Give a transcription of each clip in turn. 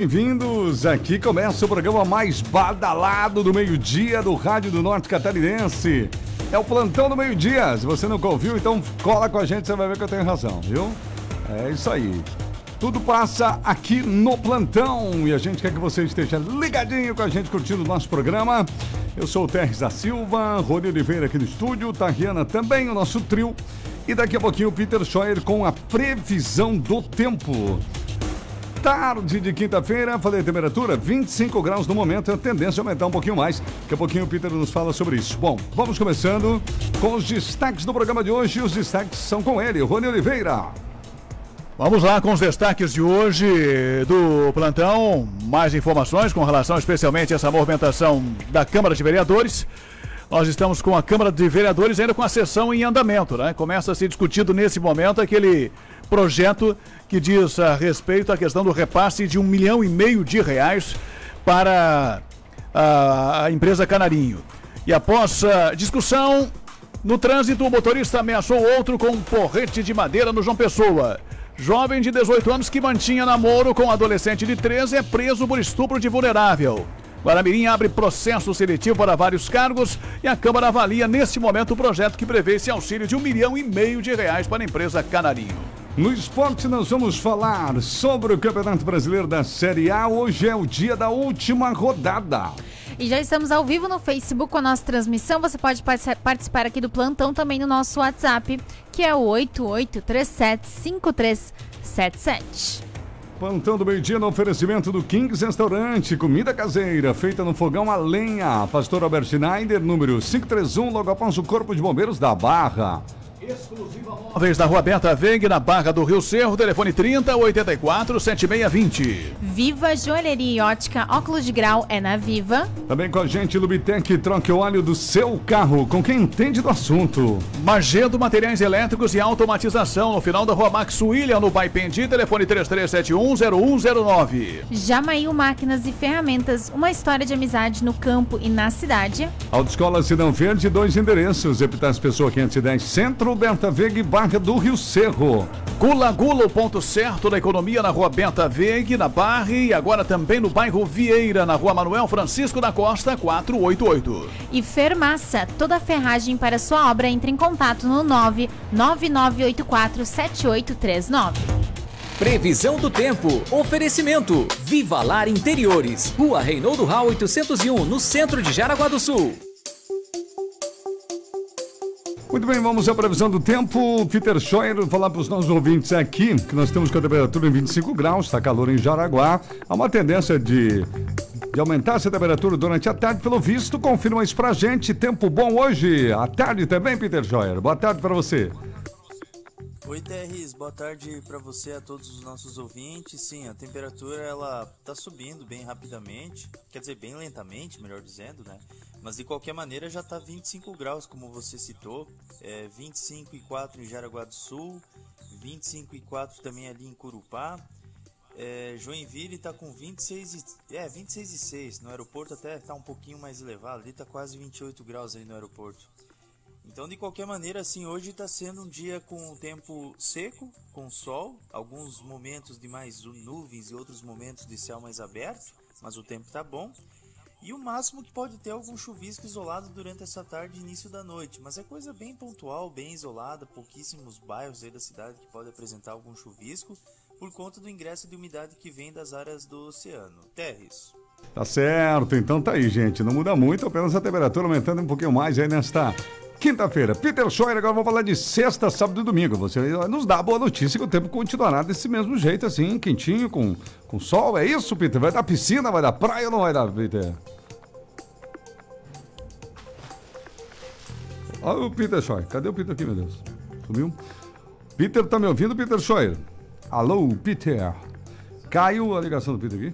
Bem-vindos! Aqui começa o programa mais badalado do meio-dia do Rádio do Norte Catarinense. É o plantão do meio-dia. Se você nunca ouviu, então cola com a gente, você vai ver que eu tenho razão, viu? É isso aí. Tudo passa aqui no plantão e a gente quer que você esteja ligadinho com a gente curtindo o nosso programa. Eu sou o Terres da Silva, Rony Oliveira aqui no estúdio, Tariana também, o nosso trio. E daqui a pouquinho o Peter Scheuer com a previsão do tempo. Tarde de quinta-feira, falei temperatura 25 graus no momento, a tendência a aumentar um pouquinho mais. Daqui a pouquinho o Peter nos fala sobre isso. Bom, vamos começando com os destaques do programa de hoje. Os destaques são com ele, Rony Oliveira. Vamos lá com os destaques de hoje do plantão. Mais informações com relação especialmente a essa movimentação da Câmara de Vereadores. Nós estamos com a Câmara de Vereadores ainda com a sessão em andamento, né? Começa a ser discutido nesse momento aquele projeto que diz a respeito à questão do repasse de um milhão e meio de reais para a, a empresa Canarinho. E após a discussão, no trânsito, o motorista ameaçou outro com um porrete de madeira no João Pessoa. Jovem de 18 anos que mantinha namoro com um adolescente de 13 é preso por estupro de vulnerável. Guaramirim abre processo seletivo para vários cargos e a Câmara avalia neste momento o projeto que prevê esse auxílio de um milhão e meio de reais para a empresa Canarinho. No esporte, nós vamos falar sobre o Campeonato Brasileiro da Série A. Hoje é o dia da última rodada. E já estamos ao vivo no Facebook com a nossa transmissão. Você pode participar aqui do plantão também no nosso WhatsApp, que é o 88375377. Plantão do meio-dia no oferecimento do Kings Restaurante, comida caseira, feita no fogão a lenha. Pastor Albert Schneider, número 531, logo após o Corpo de Bombeiros da Barra. Exclusiva Móveis da Rua Berta Veg, na Barra do Rio Cerro, telefone 30 84 7620. Viva Joalheria e Ótica, óculos de grau é na Viva. Também com a gente, Lubitec, troque o óleo do seu carro, com quem entende do assunto. Magedo Materiais Elétricos e Automatização, no final da Rua Max William, no Baipendi, telefone 33710109. Jamail Máquinas e Ferramentas, uma história de amizade no campo e na cidade. Autoescola Cidão Verde, dois endereços, Epitácio Pessoa 510 Centro, Berta Veg, Barra do Rio Cerro. Gula Gula, o ponto certo da economia na rua Berta Veg, na Barra e agora também no bairro Vieira, na rua Manuel Francisco da Costa, 488. E Fermassa, toda a ferragem para sua obra, entre em contato no 999847839. Previsão do tempo. Oferecimento. Viva Lar Interiores. Rua Reinaldo Rau 801, no centro de Jaraguá do Sul. Muito bem, vamos à previsão do tempo. Peter Scheuer, falar para os nossos ouvintes aqui que nós temos com a temperatura em 25 graus, está calor em Jaraguá. Há uma tendência de, de aumentar essa temperatura durante a tarde, pelo visto. Confirma isso para a gente. Tempo bom hoje. À tarde também, Peter Scheuer. Boa tarde para você. Oi, Terris, boa tarde para você a todos os nossos ouvintes. Sim, a temperatura ela tá subindo bem rapidamente, quer dizer, bem lentamente, melhor dizendo, né? Mas de qualquer maneira já tá 25 graus, como você citou, é 25 e 4 em Jaraguá do Sul, 25 e 4 também ali em Curupá. É, Joinville está com 26 e, é, 26 e 6. No aeroporto até está um pouquinho mais elevado, ali está quase 28 graus aí no aeroporto. Então, de qualquer maneira, assim, hoje está sendo um dia com o tempo seco, com sol, alguns momentos de mais nuvens e outros momentos de céu mais aberto, mas o tempo está bom. E o máximo que pode ter algum chuvisco isolado durante essa tarde e início da noite, mas é coisa bem pontual, bem isolada, pouquíssimos bairros aí da cidade que podem apresentar algum chuvisco por conta do ingresso de umidade que vem das áreas do oceano. Terres. Tá certo, então tá aí, gente. Não muda muito, apenas a temperatura aumentando um pouquinho mais aí nesta Quinta-feira, Peter Scheuer, agora vamos falar de sexta, sábado e domingo. Você nos dá a boa notícia que o tempo continuará desse mesmo jeito, assim, quentinho, com, com sol. É isso, Peter? Vai dar piscina, vai dar praia ou não vai dar, Peter? Olha o Peter Scheuer. Cadê o Peter aqui, meu Deus? Sumiu? Peter, tá me ouvindo, Peter Scheuer? Alô, Peter. Caiu a ligação do Peter aqui?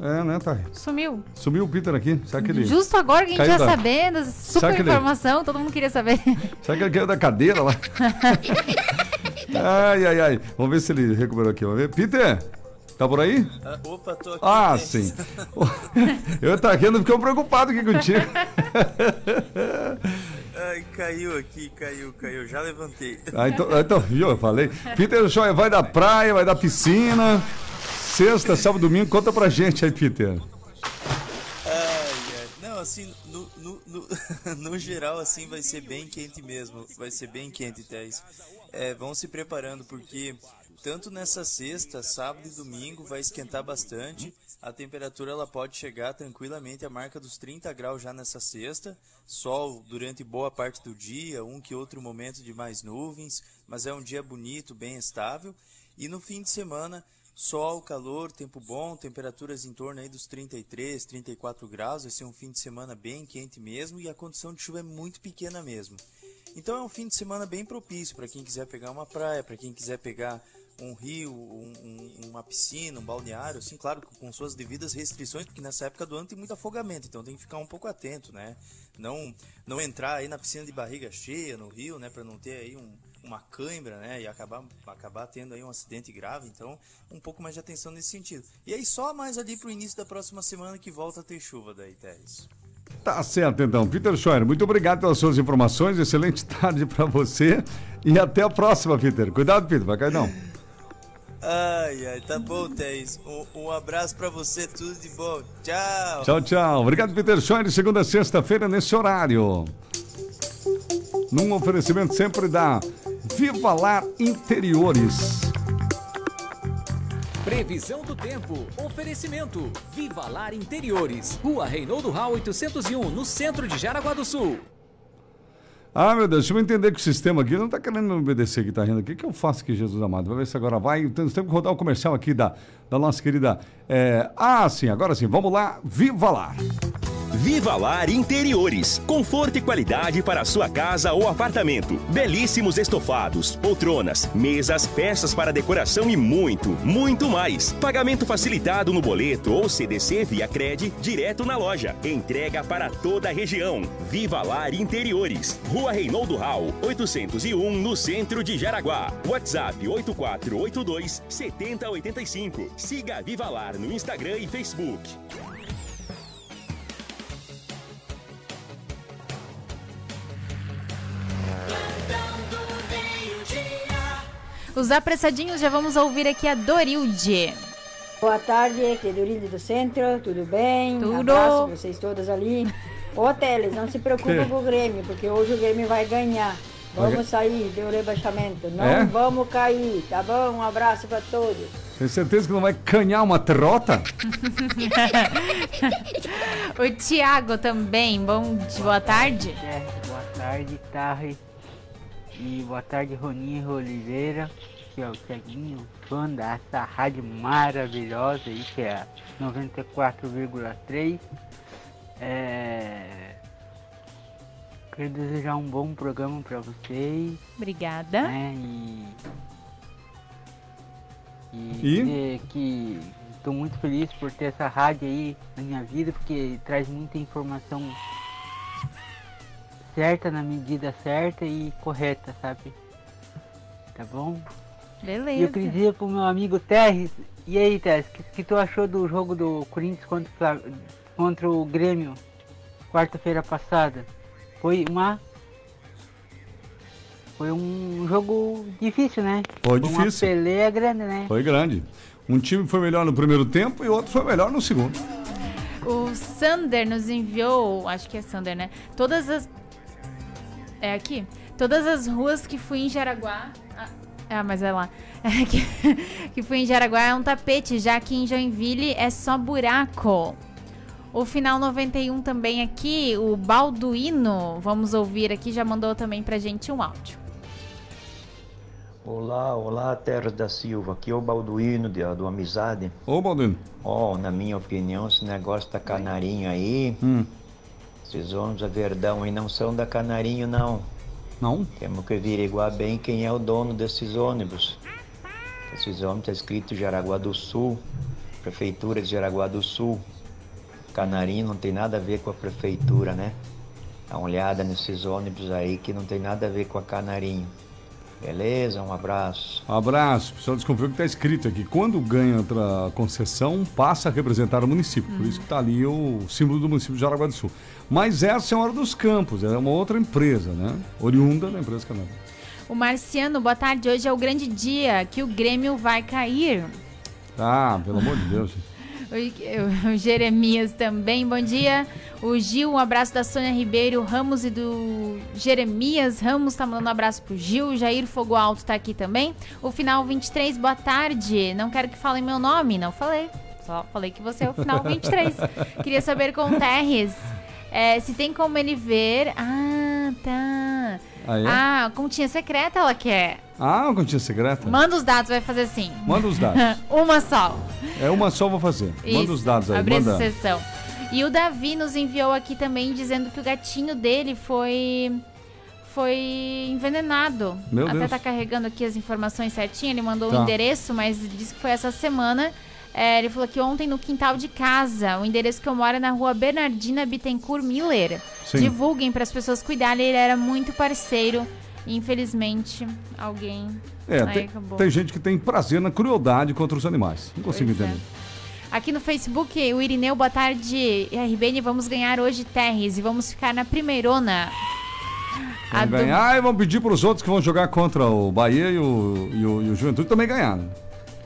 É, né, Thay? Sumiu. Sumiu o Peter aqui. Será que ele. Justo agora que a gente já da... sabendo, super ele... informação, todo mundo queria saber. Será que ele caiu da cadeira lá? ai, ai, ai. Vamos ver se ele recuperou aqui. Vamos ver. Peter! Tá por aí? Ah, opa, tô aqui. Ah, sim. eu tá aqui, eu não fiquei preocupado aqui contigo. Ai, caiu aqui, caiu, caiu. Já levantei. Ah, então, então viu, eu falei. Peter Show vai da praia, vai da piscina. sexta, sábado, domingo. Conta pra gente aí, Peter. Ai, ai. Não, assim, no, no, no, no geral, assim, vai ser bem quente mesmo. Vai ser bem quente, Thés. É, vão se preparando, porque tanto nessa sexta, sábado e domingo vai esquentar bastante. A temperatura ela pode chegar tranquilamente à marca dos 30 graus já nessa sexta. Sol durante boa parte do dia, um que outro momento de mais nuvens, mas é um dia bonito, bem estável. E no fim de semana, sol, calor, tempo bom, temperaturas em torno aí dos 33, 34 graus. Vai ser um fim de semana bem quente mesmo e a condição de chuva é muito pequena mesmo. Então é um fim de semana bem propício para quem quiser pegar uma praia, para quem quiser pegar um rio, um, um, uma piscina, um balneário, assim, claro, com suas devidas restrições, porque nessa época do ano tem muito afogamento, então tem que ficar um pouco atento, né? Não, não entrar aí na piscina de barriga cheia no rio, né, para não ter aí um, uma cãibra, né, e acabar, acabar tendo aí um acidente grave, então um pouco mais de atenção nesse sentido. E aí só mais ali pro início da próxima semana que volta a ter chuva daí, Teres. Tá certo, então. Peter Scheuer, muito obrigado pelas suas informações. Excelente tarde para você. E até a próxima, Peter. Cuidado, Peter. Vai cair não. Ai, ai, tá bom, Thaís. Um, um abraço para você, tudo de bom. Tchau. Tchau, tchau. Obrigado, Peter Scheuer. Segunda a sexta-feira, nesse horário. Num oferecimento sempre da Viva Lar Interiores. Previsão do tempo. Oferecimento. Viva Lar Interiores. Rua Reinaldo Rau 801, no centro de Jaraguá do Sul. Ah, meu Deus, deixa eu entender que o sistema aqui não está querendo me obedecer que está rindo aqui. O que eu faço aqui, Jesus amado? Vai ver se agora vai. Temos que rodar o comercial aqui da, da nossa querida. É... Ah, sim, agora sim. Vamos lá. Viva lá! Viva Lar Interiores. Conforto e qualidade para sua casa ou apartamento. Belíssimos estofados, poltronas, mesas, peças para decoração e muito, muito mais. Pagamento facilitado no boleto ou CDC via Cred direto na loja. Entrega para toda a região. Viva Lar Interiores. Rua Reinaldo Rau, 801, no centro de Jaraguá. WhatsApp 8482 7085. Siga Viva Lar no Instagram e Facebook. Os apressadinhos já vamos ouvir aqui a Dorilde. Boa tarde, aqui é Dorilde do Centro, tudo bem? Tudo. Abraço vocês todas ali. Ô Teles, não se preocupe com o Grêmio, porque hoje o Grêmio vai ganhar. Vamos sair do rebaixamento, não É? vamos cair, tá bom? Um abraço para todos. Tem certeza que não vai canhar uma trota? O Tiago também, bom dia, boa tarde. É, boa tarde, Tarre. E boa tarde, Roninho Oliveira, que é o Tiaguinho, fã dessa rádio maravilhosa aí, que é a 94,3. É... Quero desejar um bom programa para vocês, Obrigada. né? E. E, E? dizer que estou muito feliz por ter essa rádio aí na minha vida, porque traz muita informação certa na medida certa e correta, sabe? Tá bom? E eu queria Beleza. dizer pro meu amigo Terres, e aí Terres, o que, que tu achou do jogo do Corinthians contra, o contra o Grêmio quarta-feira passada? Foi uma. Foi um jogo difícil, né? Foi Uma difícil. peleia grande, né? Foi grande. Um time foi melhor no primeiro tempo e o outro foi melhor no segundo. O Sander nos enviou, acho que é Sander, né? Todas as. É aqui? Todas as ruas que fui em Jaraguá. Ah, ah, mas é lá. É que, que fui em Jaraguá é um tapete, já que em Joinville é só buraco. O final 91 também aqui, o Balduino, vamos ouvir aqui, já mandou também pra gente um áudio. Olá, olá, Terra da Silva. Aqui é o Balduíno de- do Amizade. Ô, Baldino. Ó, na minha opinião, esse negócio da canarinho aí, Hum. Esses ônibus a Verdão aí não são da canarinho, não. Não? Temos que averiguar bem quem é o dono desses ônibus. Esses ônibus tá escrito Jaraguá do Sul, Prefeitura de Jaraguá do Sul. Canarinho não tem nada a ver com a prefeitura, né? Dá uma olhada nesses ônibus aí que não tem nada a ver com a Canarinho. Beleza? Um abraço. Um abraço. O pessoal desconfiou que está escrito aqui. Quando ganha outra concessão, passa a representar o município. Por isso que está ali o símbolo do município de Jaraguá do Sul. Mas essa é a Hora dos Campos. É uma outra empresa, né? Oriunda da empresa Canadá. O Marciano, boa tarde. Hoje é o grande dia que o Grêmio vai cair. Ah, pelo amor de Deus. O, o Jeremias também, bom dia. O Gil, um abraço da Sônia Ribeiro Ramos e do Jeremias Ramos tá mandando um abraço pro Gil. O Jair Fogo Alto tá aqui também. O final 23, boa tarde. Não quero que falem meu nome, não falei. Só falei que você é o final 23. Queria saber com o Terres é, se tem como ele ver. Ah, tá. Ah, é? Ah, continha secreta ela quer. Ah, continha secreta? Manda os dados, vai fazer assim. Manda os dados. Uma só. É uma só, vou fazer. Manda Isso, os dados aí. Essa Manda. sessão. E o Davi nos enviou aqui também dizendo que o gatinho dele foi foi envenenado. Meu Até Deus. tá carregando aqui as informações certinho. Ele mandou o Tá. endereço, mas disse que foi essa semana. É, ele falou que ontem no quintal de casa, o endereço que eu moro é na rua Bernardina Bittencourt Miller. Sim. Divulguem para as pessoas cuidarem. Ele era muito parceiro. Infelizmente, alguém É, tem, acabou. tem gente que tem prazer na crueldade contra os animais. Não consigo Pois é. Aqui no Facebook, o Irineu, boa tarde. RBN, vamos ganhar hoje Terres e vamos ficar na primeirona. Vamos do- ganhar e vamos pedir para os outros que vão jogar contra o Bahia e o, e o, e o Juventude também ganhar. né?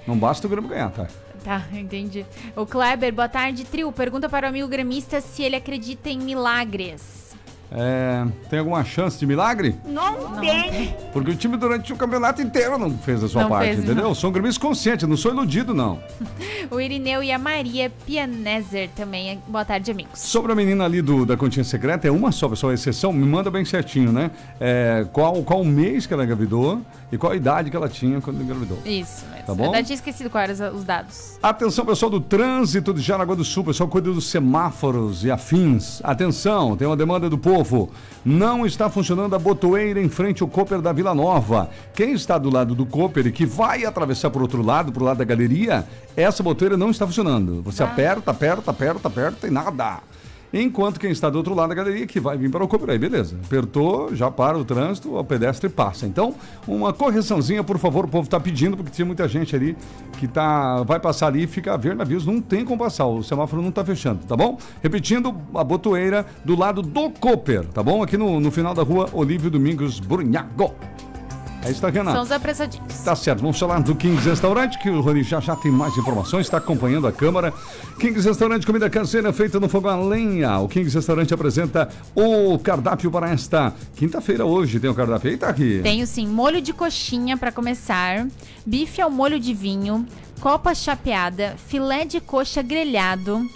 Não basta o Grêmio ganhar, tá? Tá, entendi. O Kleber, boa tarde. Trio, pergunta para o amigo gremista se ele acredita em milagres. É, tem alguma chance de milagre? Não, tem. Porque o time durante o campeonato inteiro não fez a sua Não parte, fez, entendeu? não. Sou um gremista consciente, não sou iludido, não. O Irineu e a Maria Pianezer também. Boa tarde, amigos. Sobre a menina ali do, da continha secreta, é uma só, pessoal, exceção, me manda bem certinho, né? É, qual, qual o mês que ela engravidou e qual a idade que ela tinha quando engravidou. Isso, mas Tá bom? eu até tinha esquecido quais eram os dados. Atenção, pessoal do trânsito de Jaraguá do Sul, pessoal cuida dos semáforos e afins. Atenção, tem uma demanda do povo. Não está funcionando a botoeira em frente ao Cooper da Vila Nova. Quem está do lado do Cooper e que vai atravessar para o outro lado, para o lado da galeria, essa botoeira não está funcionando. Você aperta, aperta, aperta, aperta e nada. Enquanto quem está do outro lado da galeria, que vai vir para o Cooper, aí beleza. Apertou, já para o trânsito, o pedestre passa. Então, uma correçãozinha, por favor, o povo está pedindo, porque tinha muita gente ali que tá, vai passar ali e fica a ver navios, não tem como passar, o semáforo não está fechando, tá bom? Repetindo, a botoeira do lado do Cooper, tá bom? Aqui no, no final da rua Olívio Domingos Brunhago. É isso, tá, Renato? São os apressadinhos. Tá certo, vamos falar do Kings Restaurante, que o Rony já já tem mais informações, está acompanhando a Câmara. Kings Restaurante, comida caseira feita no fogão a lenha. O Kings Restaurante apresenta o cardápio para esta quinta-feira hoje. Tem o cardápio aí, tá aqui. Tenho sim, molho de coxinha para começar, bife ao molho de vinho, copa chapeada, filé de coxa grelhado,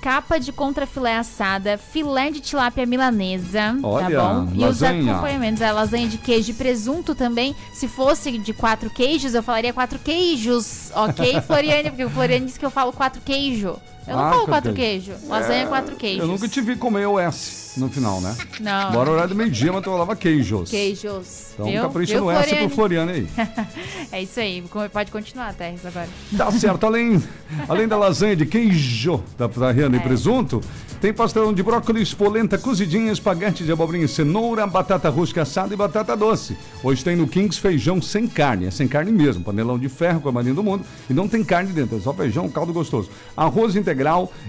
capa de contrafilé assada, filé de tilápia milanesa, Olha, tá bom? E os lasanha. acompanhamentos, a lasanha de queijo e presunto também. Se fosse de quatro queijos, eu falaria quatro queijos, ok, Floriane? Porque o Floriane disse que eu falo quatro queijo. Eu não Ah, falo quatro queijo. queijo. Lasanha é quatro queijos. Eu nunca te vi comer o S no final, né? Não. Bora horário do meio-dia, mas tu falava queijos. Queijos. Então viu? capricha Viu, no S pro Floriane? Floriano aí. É isso aí, pode continuar, Terres, agora. Tá certo, além, além da lasanha de queijo da, Rihanna É. e presunto, tem pastelão de brócolis, polenta cozidinha, espaguete de abobrinha cenoura, batata rústica assada e batata doce. Hoje tem no Kings feijão sem carne, é sem carne mesmo, panelão de ferro com a marinha do mundo e não tem carne dentro, é só feijão, caldo gostoso. Arroz integral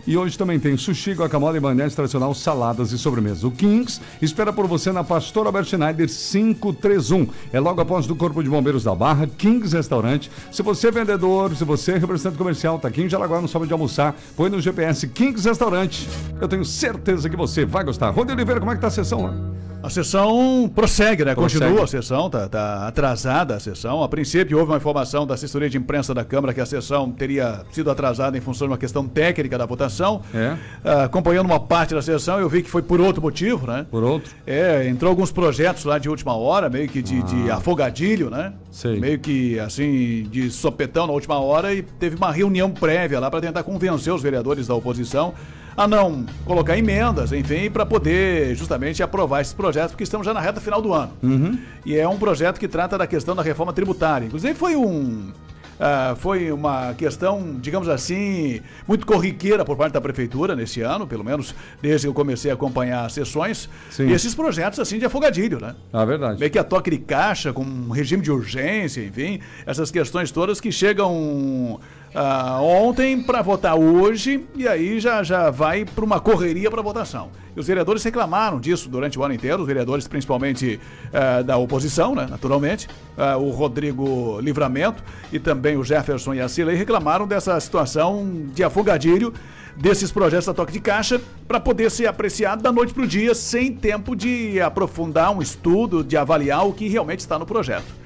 e hoje também tem sushi, guacamole, maionese tradicional, saladas e sobremesas. O Kings espera por você na Pastor Albert Schneider 531. É logo após do Corpo de Bombeiros da Barra, Kings Restaurante. Se você é vendedor, se você é representante comercial, tá aqui em Jaraguá, não sabe de almoçar, põe no GPS Kings Restaurante. Eu tenho certeza que você vai gostar. Rony Oliveira, como é que tá a sessão lá? A sessão prossegue, né? Prossegue. Continua a sessão, tá, tá atrasada a sessão. A princípio, houve uma informação da assessoria de imprensa da Câmara que a sessão teria sido atrasada em função de uma questão técnica da votação. É. Ah, acompanhando uma parte da sessão, eu vi que foi por outro motivo, né? Por outro? É, entrou alguns projetos lá de última hora, meio que de, de afogadilho, né? Ah. Sei. Meio que, assim, de sopetão na última hora e teve uma reunião prévia lá para tentar convencer os vereadores da oposição a não colocar emendas, enfim, para poder justamente aprovar esses projetos, porque estamos já na reta final do ano. Uhum. E é um projeto que trata da questão da reforma tributária. Inclusive foi um. ah, foi uma questão, digamos assim, muito corriqueira por parte da prefeitura nesse ano, pelo menos desde que eu comecei a acompanhar as sessões. Sim. E esses projetos assim de afogadilho, né? Ah, verdade. Meio que a toque de caixa, com um regime de urgência, enfim, essas questões todas que chegam ah, ontem para votar hoje e aí já, já vai para uma correria para votação. E os vereadores reclamaram disso durante o ano inteiro, os vereadores principalmente ah, da oposição, né, naturalmente, ah, o Rodrigo Livramento e também o Jefferson e a Cilei reclamaram dessa situação de afogadilho desses projetos da Toque de Caixa para poder ser apreciado da noite para o dia sem tempo de aprofundar um estudo, de avaliar o que realmente está no projeto.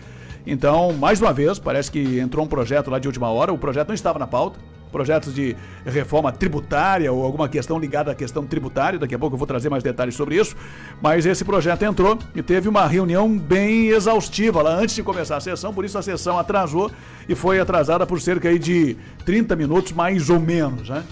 Então, mais uma vez, parece que entrou um projeto lá de última hora, o projeto não estava na pauta. Projetos de reforma tributária ou alguma questão ligada à questão tributária, daqui a pouco eu vou trazer mais detalhes sobre isso. Mas esse projeto entrou e teve uma reunião bem exaustiva lá antes de começar a sessão, por isso a sessão atrasou e foi atrasada por cerca de 30 minutos, mais ou menos, né?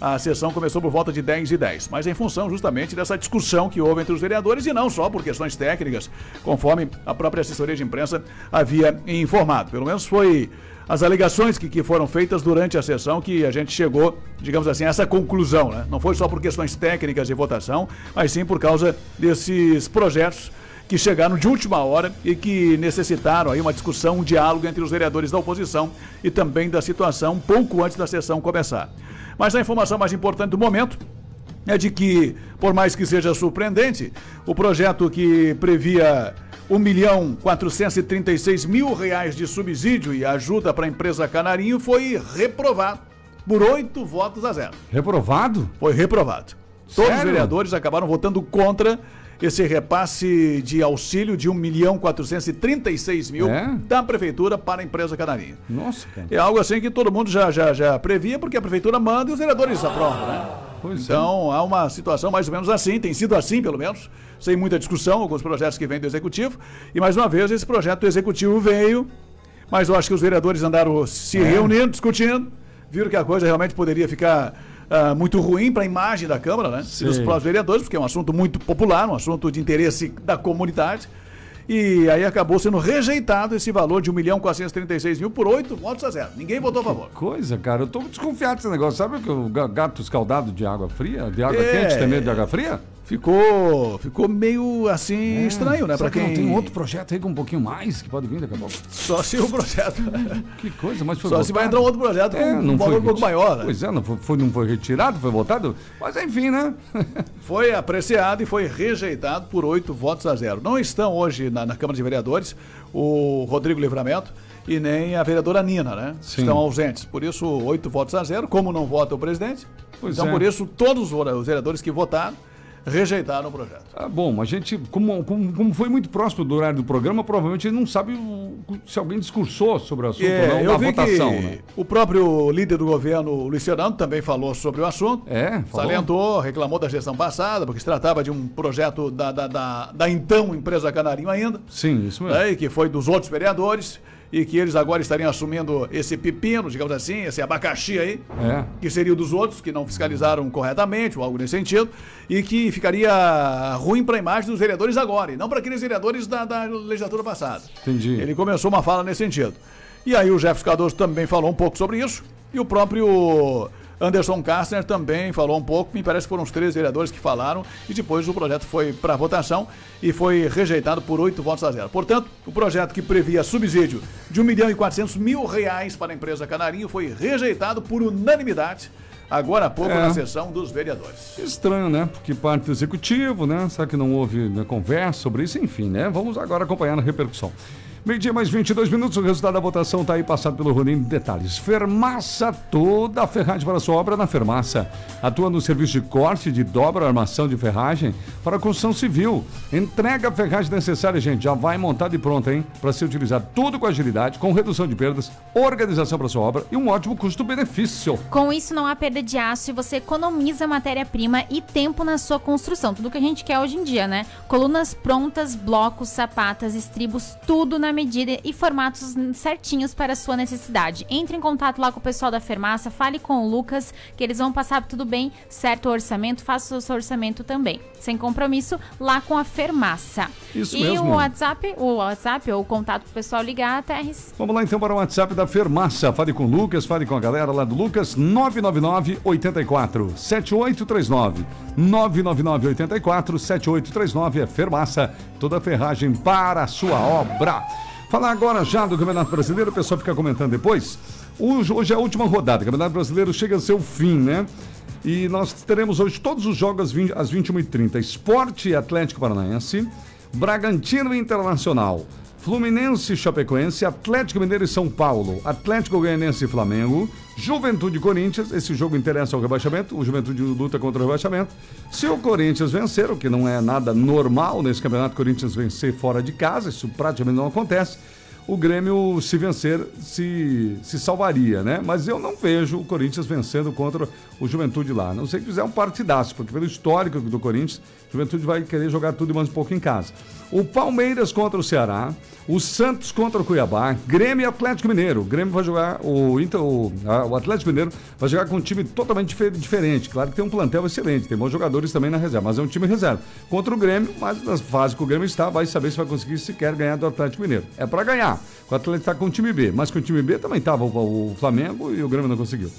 A sessão começou por volta de 10 e 10, mas em função justamente dessa discussão que houve entre os vereadores e não só por questões técnicas, conforme a própria assessoria de imprensa havia informado. Pelo menos foi as alegações que, que foram feitas durante a sessão que a gente chegou, digamos assim, a essa conclusão. Né? Não foi só por questões técnicas de votação, mas sim por causa desses projetos que chegaram de última hora e que necessitaram aí uma discussão, um diálogo entre os vereadores da oposição e também da situação pouco antes da sessão começar. Mas a informação mais importante do momento é de que, por mais que seja surpreendente, o projeto que previa 1 milhão 436 mil reais de subsídio e ajuda para a empresa Canarinho foi reprovado por oito votos a zero. Reprovado? Foi reprovado. Todos os vereadores acabaram votando contra esse repasse de auxílio de 1 milhão 436 mil É? da prefeitura para a empresa Canarinho. Nossa, cara. É algo assim que todo mundo já, já, já previa, porque a prefeitura manda e os vereadores aprovam, né? Pois é. então, há uma situação mais ou menos assim, tem sido assim, pelo menos, sem muita discussão, alguns projetos que vêm do Executivo. E, mais uma vez, esse projeto do Executivo veio, mas eu acho que os vereadores andaram se É. reunindo, discutindo, viram que a coisa realmente poderia ficar ah, muito ruim para a imagem da Câmara, né? E dos Sim. próprios vereadores, porque é um assunto muito popular, um assunto de interesse da comunidade. E aí acabou sendo rejeitado esse valor de 1 milhão 436 mil por 8 votos a zero. Ninguém votou a favor. Coisa, cara, eu tô desconfiado desse negócio. Sabe que o ga- gato escaldado de água fria? De água É. quente tem medo de água fria? Ficou, ficou meio assim estranho, né? Pra Será que quem não tem outro projeto aí com um pouquinho mais que pode vir daqui a pouco? Só se o projeto. Que coisa, mas foi Só se vai entrar um outro projeto com É, um não valor foi um pouco maior, né? Pois é, não foi, foi- não foi retirado, foi votado. Mas enfim, né? Foi apreciado e foi rejeitado por oito votos a zero. Não estão hoje na, na Câmara de Vereadores o Rodrigo Livramento e nem a vereadora Nina, né? Sim. Estão ausentes. Por isso, oito votos a zero. Como não vota o presidente, Pois então é. por isso todos os vereadores que votaram rejeitaram o projeto. Ah, bom, a gente, como, como, como foi muito próximo do horário do programa, provavelmente ele não sabe o- se alguém discursou sobre o assunto ou É, não eu na vi votação, que né? o próprio líder do governo, Luiz Fernando, também falou sobre o assunto. É, falou. Salientou, reclamou da gestão passada, porque se tratava de um projeto da, da, da, da então empresa Canarinho ainda, Sim, isso mesmo. né, e que foi dos outros vereadores, e que eles agora estariam assumindo esse pepino, digamos assim, esse abacaxi aí, É. que seria o dos outros, que não fiscalizaram corretamente, ou algo nesse sentido, e que ficaria ruim para a imagem dos vereadores agora, e não para aqueles vereadores da, da legislatura passada. Entendi. Ele começou uma fala nesse sentido. E aí o Jefferson Cardoso também falou um pouco sobre isso, e o próprio Anderson Kastner também falou um pouco, me parece que foram os três vereadores que falaram, e depois o projeto foi para votação e foi rejeitado por oito votos a zero. Portanto, o projeto que previa subsídio de 1 milhão e 400 mil reais para a empresa Canarinho foi rejeitado por unanimidade, agora há pouco É. na sessão dos vereadores. Estranho, né? Porque parte do executivo, né? Será que não houve né, conversa sobre isso? Enfim, né? Vamos agora acompanhar na repercussão. Meio-dia mais 22 minutos, o resultado da votação está aí passado pelo Rolim de detalhes. Fermaça, toda a ferragem para a sua obra na Fermaça. Atua no serviço de corte, de dobra, armação de ferragem para a construção civil. Entrega a ferragem necessária, gente. Já vai montada e pronta, hein? Para ser utilizado tudo com agilidade, com redução de perdas, organização para sua obra e um ótimo custo-benefício. Com isso, não há perda de aço e você economiza matéria-prima e tempo na sua construção. Tudo que a gente quer hoje em dia, né? Colunas prontas, blocos, sapatas, estribos, tudo na medida e formatos certinhos para a sua necessidade. Entre em contato lá com o pessoal da Fermaça, fale com o Lucas, que eles vão passar tudo bem, certo o orçamento, faça o seu orçamento também. Sem compromisso, lá com a Fermaça. Isso e mesmo. o WhatsApp, o WhatsApp ou o contato pro pessoal ligar, Terres. Vamos lá então para o WhatsApp da Fermaça. Fale com o Lucas, fale com a galera lá do Lucas, 999 84 7839. 999 84 7839 é Fermaça, toda a ferragem para a sua obra. Falar agora já do Campeonato Brasileiro, o pessoal fica comentando depois. Hoje, hoje é a última rodada. O Campeonato Brasileiro chega ao seu fim, né? E nós teremos hoje todos os jogos às 20 às 21h30. Esporte Atlético Paranaense, Bragantino Internacional, Fluminense Chapecoense, Atlético Mineiro e São Paulo, Atlético Goianense e Flamengo, Juventude Corinthians. Esse jogo interessa ao rebaixamento. O Juventude luta contra o rebaixamento. Se o Corinthians vencer, o que não é nada normal nesse campeonato, Corinthians vencer fora de casa, isso praticamente não acontece o Grêmio, se vencer, se, se salvaria, né? Mas eu não vejo o Corinthians vencendo contra o Juventude lá. Não sei que fizer um partidaço, porque pelo histórico do Corinthians, o Juventude vai querer jogar tudo e mais um pouco em casa. O Palmeiras contra o Ceará, o Santos contra o Cuiabá, Grêmio e Atlético Mineiro. O Grêmio vai jogar, o, Inter, o, o Atlético Mineiro vai jogar com um time totalmente diferente. Claro que tem um plantel excelente, tem bons jogadores também na reserva, mas é um time reserva. Contra o Grêmio, mas na fase que o Grêmio está, vai saber se vai conseguir sequer ganhar do Atlético Mineiro. É para ganhar. O Atlético está com o time B, mas com o time B também estava o, o Flamengo e o Grêmio não conseguiu.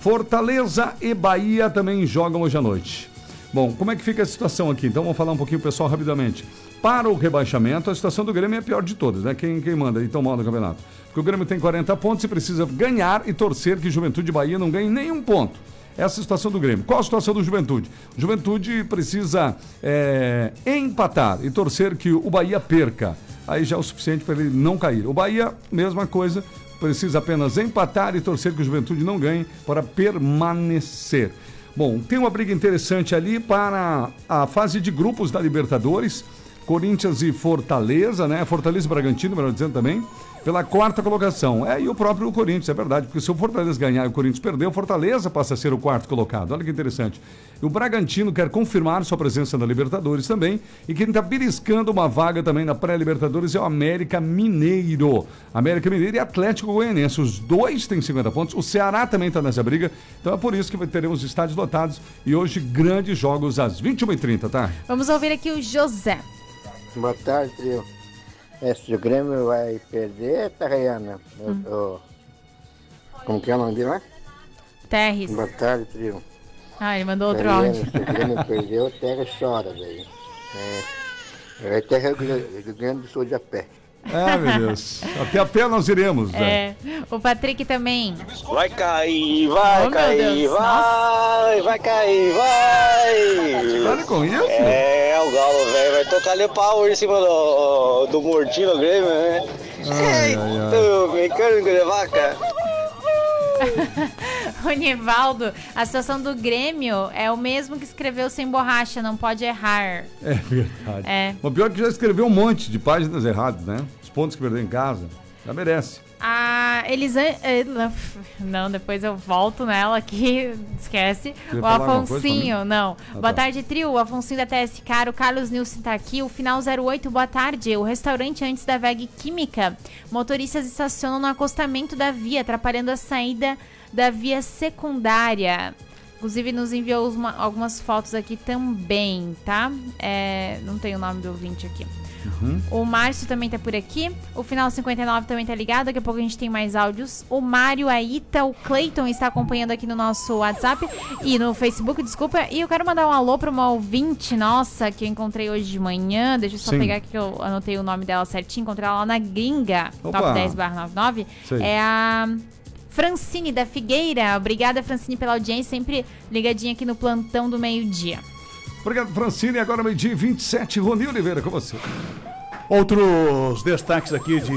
Fortaleza e Bahia também jogam hoje à noite. Bom, como é que fica a situação aqui? Então vamos falar um pouquinho, pessoal, rapidamente. Para o rebaixamento, a situação do Grêmio é a pior de todas, né? Quem, quem manda então mal no campeonato? Porque o Grêmio tem 40 pontos e precisa ganhar e torcer que Juventude e Bahia não ganhem nenhum ponto. Essa é a situação do Grêmio. Qual a situação do Juventude? Juventude precisa é, empatar e torcer que o Bahia perca. Aí já é o suficiente para ele não cair. O Bahia, mesma coisa, precisa apenas empatar e torcer que o Juventude não ganhe para permanecer. Bom, tem uma briga interessante ali para a fase de grupos da Libertadores. Corinthians e Fortaleza, né? Fortaleza e Bragantino, melhor dizendo também, pela quarta colocação. É, e o próprio Corinthians, é verdade, porque se o Fortaleza ganhar e o Corinthians perder, o Fortaleza passa a ser o quarto colocado. Olha que interessante. E o Bragantino quer confirmar sua presença na Libertadores também, e quem está beliscando uma vaga também na pré-Libertadores é o América Mineiro. América Mineiro e Atlético Goianiense. Os dois têm 50 pontos, o Ceará também está nessa briga, então é por isso que teremos estádios lotados e hoje grandes jogos às 21h30, tá? Vamos ouvir aqui o José. Boa tarde, trio. É, se o Grêmio vai perder, Tarraiana. Hum. O, como que é o nome dele lá? Terres. Boa tarde, trio. Ah, ele mandou outro áudio. Se o Grêmio perdeu, Terra chora, velho. É, é Terra Rio Grande do Sul de a pé. Ah, meu Deus. Até a pé nós iremos. É. Né? O Patrick também. Vai cair, vai oh, cair, vai, Nossa. vai cair, vai. Para com isso? É, o Galo, velho, vai tocar ali pau em cima do, do Mortino Grêmio, né? Ai, Eita, mecânico de vaca. o Nivaldo, a situação do Grêmio é o mesmo que escreveu sem borracha, não pode errar. É verdade. É. O pior é que já escreveu um monte de páginas erradas, né? Os pontos que perdeu em casa. Já merece. A Elisane. Não, depois eu volto nela aqui. Esquece. O Afonsinho, não. Ah, boa tá. tarde, trio. O Afonsinho da TSK. O Carlos Nilson tá aqui. O final 08, boa tarde. O restaurante antes da VEG Química. Motoristas estacionam no acostamento da via, atrapalhando a saída da via secundária. Inclusive, nos enviou uma, algumas fotos aqui também, tá? É, não tem o nome do ouvinte aqui. Uhum. O Márcio também tá por aqui. O final 59 também tá ligado. Daqui a pouco a gente tem mais áudios. O Mário, a Ita, o Cleiton está acompanhando aqui no nosso WhatsApp e no Facebook, desculpa. E eu quero mandar um alô para uma ouvinte nossa que eu encontrei hoje de manhã. Deixa eu só Sim. pegar aqui que eu anotei o nome dela certinho. Encontrei ela lá na Gringa, Opa. top 10 99. É a. Francine da Figueira. Obrigada, Francine, pela audiência. Sempre ligadinha aqui no plantão do meio-dia. Obrigado, Francine. Agora meio-dia 27. Rony Oliveira, com você. Outros destaques aqui de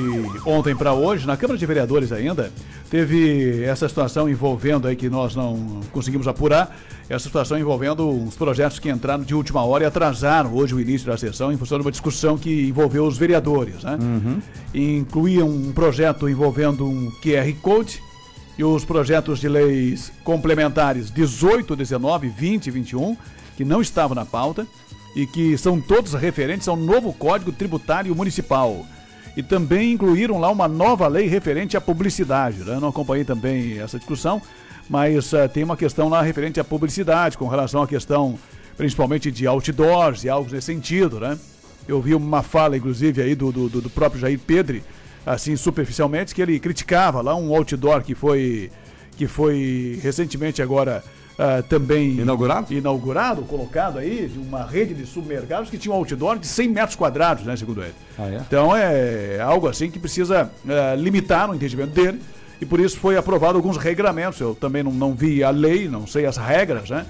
ontem para hoje, na Câmara de Vereadores ainda, teve essa situação envolvendo aí que nós não conseguimos apurar, essa situação envolvendo uns projetos que entraram de última hora e atrasaram hoje o início da sessão em função de uma discussão que envolveu os vereadores, né? Uhum. Incluía um projeto envolvendo um QR Code e os projetos de leis complementares 18, 19, 20 e 21, que não estavam na pauta e que são todos referentes ao novo Código Tributário Municipal. E também incluíram lá uma nova lei referente à publicidade. Né? Eu não acompanhei também essa discussão, mas uh, tem uma questão lá referente à publicidade, com relação à questão principalmente de outdoors e algo nesse sentido. Né? Eu vi uma fala, inclusive, aí do, do, do próprio Jair Pedre, assim, superficialmente, que ele criticava lá um outdoor que foi, que foi recentemente agora uh, também inaugurado? inaugurado, colocado aí, de uma rede de supermercados que tinha um outdoor de 100 metros quadrados, né, segundo ele. Ah, é? Então é algo assim que precisa uh, limitar no entendimento dele E por isso foi aprovado alguns regramentos. Eu também não, não vi a lei, não sei as regras, né?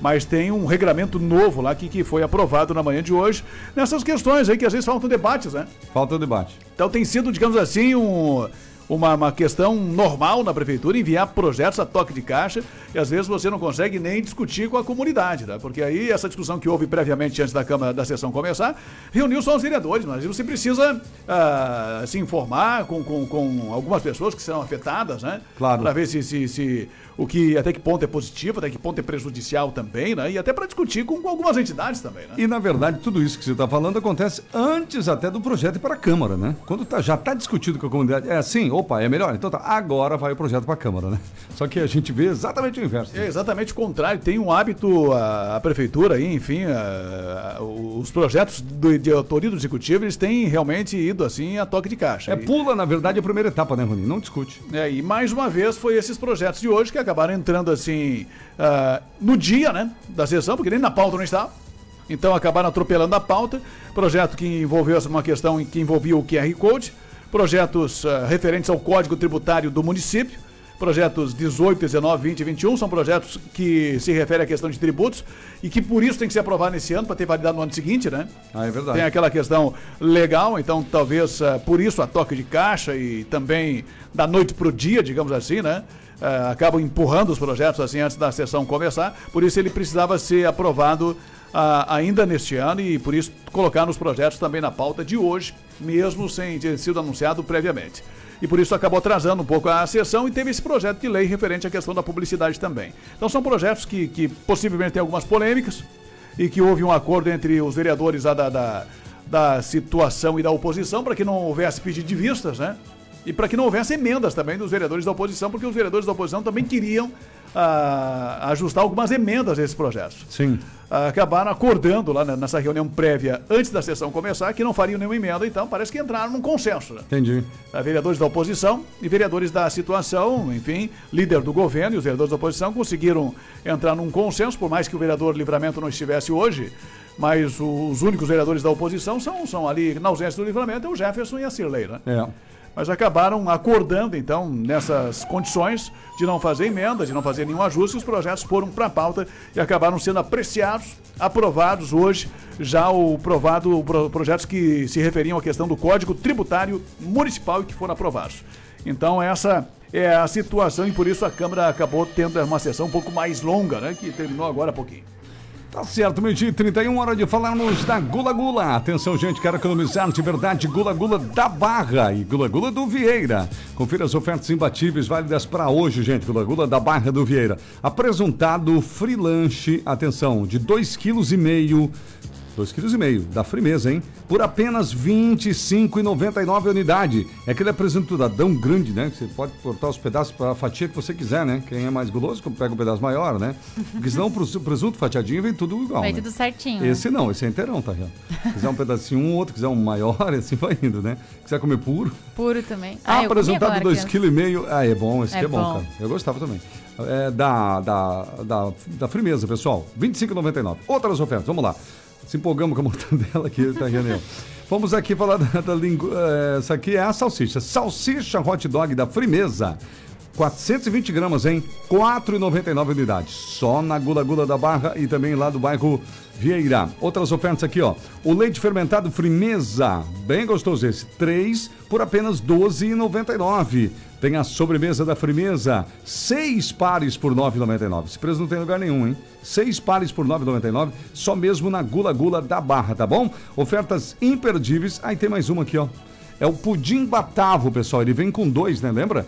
Mas tem um regramento novo lá que, que foi aprovado na manhã de hoje, nessas questões aí que às vezes faltam debates, né? Falta debate. Então tem sido, digamos assim, um, uma, uma questão normal na prefeitura enviar projetos a toque de caixa e às vezes você não consegue nem discutir com a comunidade, tá? Porque aí essa discussão que houve previamente antes da Câmara da sessão começar, reuniu só os vereadores, mas você precisa ah, se informar com, com, com algumas pessoas que serão afetadas, né? Claro. Para ver se, se, se o que até que ponto é positivo, até que ponto é prejudicial também, né? E até para discutir com, com algumas entidades também, né? E na verdade, tudo isso que você está falando acontece antes até do projeto ir para a Câmara, né? Quando tá, já está discutido com a comunidade, é assim, opa, é melhor, então tá, agora vai o projeto para a Câmara, né? Só que a gente vê exatamente o inverso. É exatamente o contrário. Tem um hábito, a, a prefeitura aí, enfim, a- a- os projetos do, de autoria do executivo, eles têm realmente ido assim a toque de caixa. É, pula, na verdade, a primeira etapa, né, Rony? Não discute. É, e mais uma vez foi esses projetos de hoje que acabaram entrando assim ah, no dia, né, da sessão, porque nem na pauta não estava. Então acabaram atropelando a pauta. Projeto que envolveu uma questão que envolvia o QR Code, projetos ah, referentes ao Código Tributário do município. Projetos 18, 19, 20 e 21 são projetos que se referem à questão de tributos e que por isso tem que ser aprovado nesse ano para ter validade no ano seguinte, né? Ah, é verdade. Tem aquela questão legal, então talvez ah, por isso a toque de caixa e também da noite para o dia, digamos assim, né? Ah, acabam empurrando os projetos assim antes da sessão começar, por isso ele precisava ser aprovado ainda neste ano e por isso colocar nos projetos também na pauta de hoje, mesmo sem ter sido anunciado previamente. E por isso acabou atrasando um pouco a sessão e teve esse projeto de lei referente à questão da publicidade também. Então são projetos que, que possivelmente têm algumas polêmicas, e que houve um acordo entre os vereadores da, da, da situação e da oposição para que não houvesse pedido de vistas, né? E para que não houvesse emendas também dos vereadores da oposição, porque os vereadores da oposição também queriam ah, ajustar algumas emendas a esses projetos. Sim. Ah, acabaram acordando lá nessa reunião prévia antes da sessão começar que não fariam nenhuma emenda, então parece que entraram num consenso. Né? Entendi. Ah, vereadores da oposição e vereadores da situação, enfim, líder do governo e os vereadores da oposição conseguiram entrar num consenso, por mais que o vereador Livramento não estivesse hoje, mas os únicos vereadores da oposição são, são ali, na ausência do Livramento, é o Jefferson e a Cirlei, né? É. Mas acabaram acordando, então, nessas condições de não fazer emenda, de não fazer nenhum ajuste, os projetos foram para a pauta e acabaram sendo apreciados, aprovados hoje, já o provado, pro- projetos que se referiam à questão do Código Tributário Municipal e que foram aprovados. Então, essa é a situação e por isso a Câmara acabou tendo uma sessão um pouco mais longa, né? Que terminou agora há pouquinho. Tá certo, meio-dia e 31, hora de falarmos da Gula Gula. Atenção, gente, quero economizar de verdade. Gula Gula da Barra e Gula Gula do Vieira. Confira as ofertas imbatíveis válidas para hoje, gente. Gula Gula da Barra do Vieira. Apresentado free lanche, atenção, de 2,5 kg. 2,5 kg da Frimeza, hein? Por apenas R$ 25,99 a unidade. É aquele apresentadão grande, né? Que você pode cortar os pedaços para a fatia que você quiser, né? Quem é mais guloso, pega um pedaço maior, né? Porque senão pro presunto fatiadinho vem tudo igual. Vai né? tudo certinho. Esse não, esse é inteirão, tá vendo? Quiser um pedacinho, um outro, quiser um maior, assim vai indo, né? Quiser comer puro. Puro também. Ah, quando apresentado era 2,5 criança. kg. Ah, é bom, esse É aqui é bom, bom. cara. Eu gostava também. É, da, da, da, da Frimeza, pessoal. R$ 25,99. Outras ofertas, vamos lá. Se empolgamos com a mortadela aqui, tá, René? Vamos aqui falar da, da língua. é, Essa aqui é a salsicha. Salsicha hot dog da Frimeza. 420 gramas, hein? R$ 4,99 unidade. Só na Gula Gula da Barra e também lá do bairro Vieira. Outras ofertas aqui, ó. O leite fermentado Frimeza, bem gostoso esse. 3 por apenas R$ 12,99. Tem a sobremesa da Frimeza, seis pares por R$ 9,99. Esse preço não tem lugar nenhum, hein? Seis pares por R$ 9,99, só mesmo na Gula Gula da Barra, tá bom? Ofertas imperdíveis. Aí tem mais uma aqui, ó. É o pudim batavo, pessoal. Ele vem com dois, né? Lembra?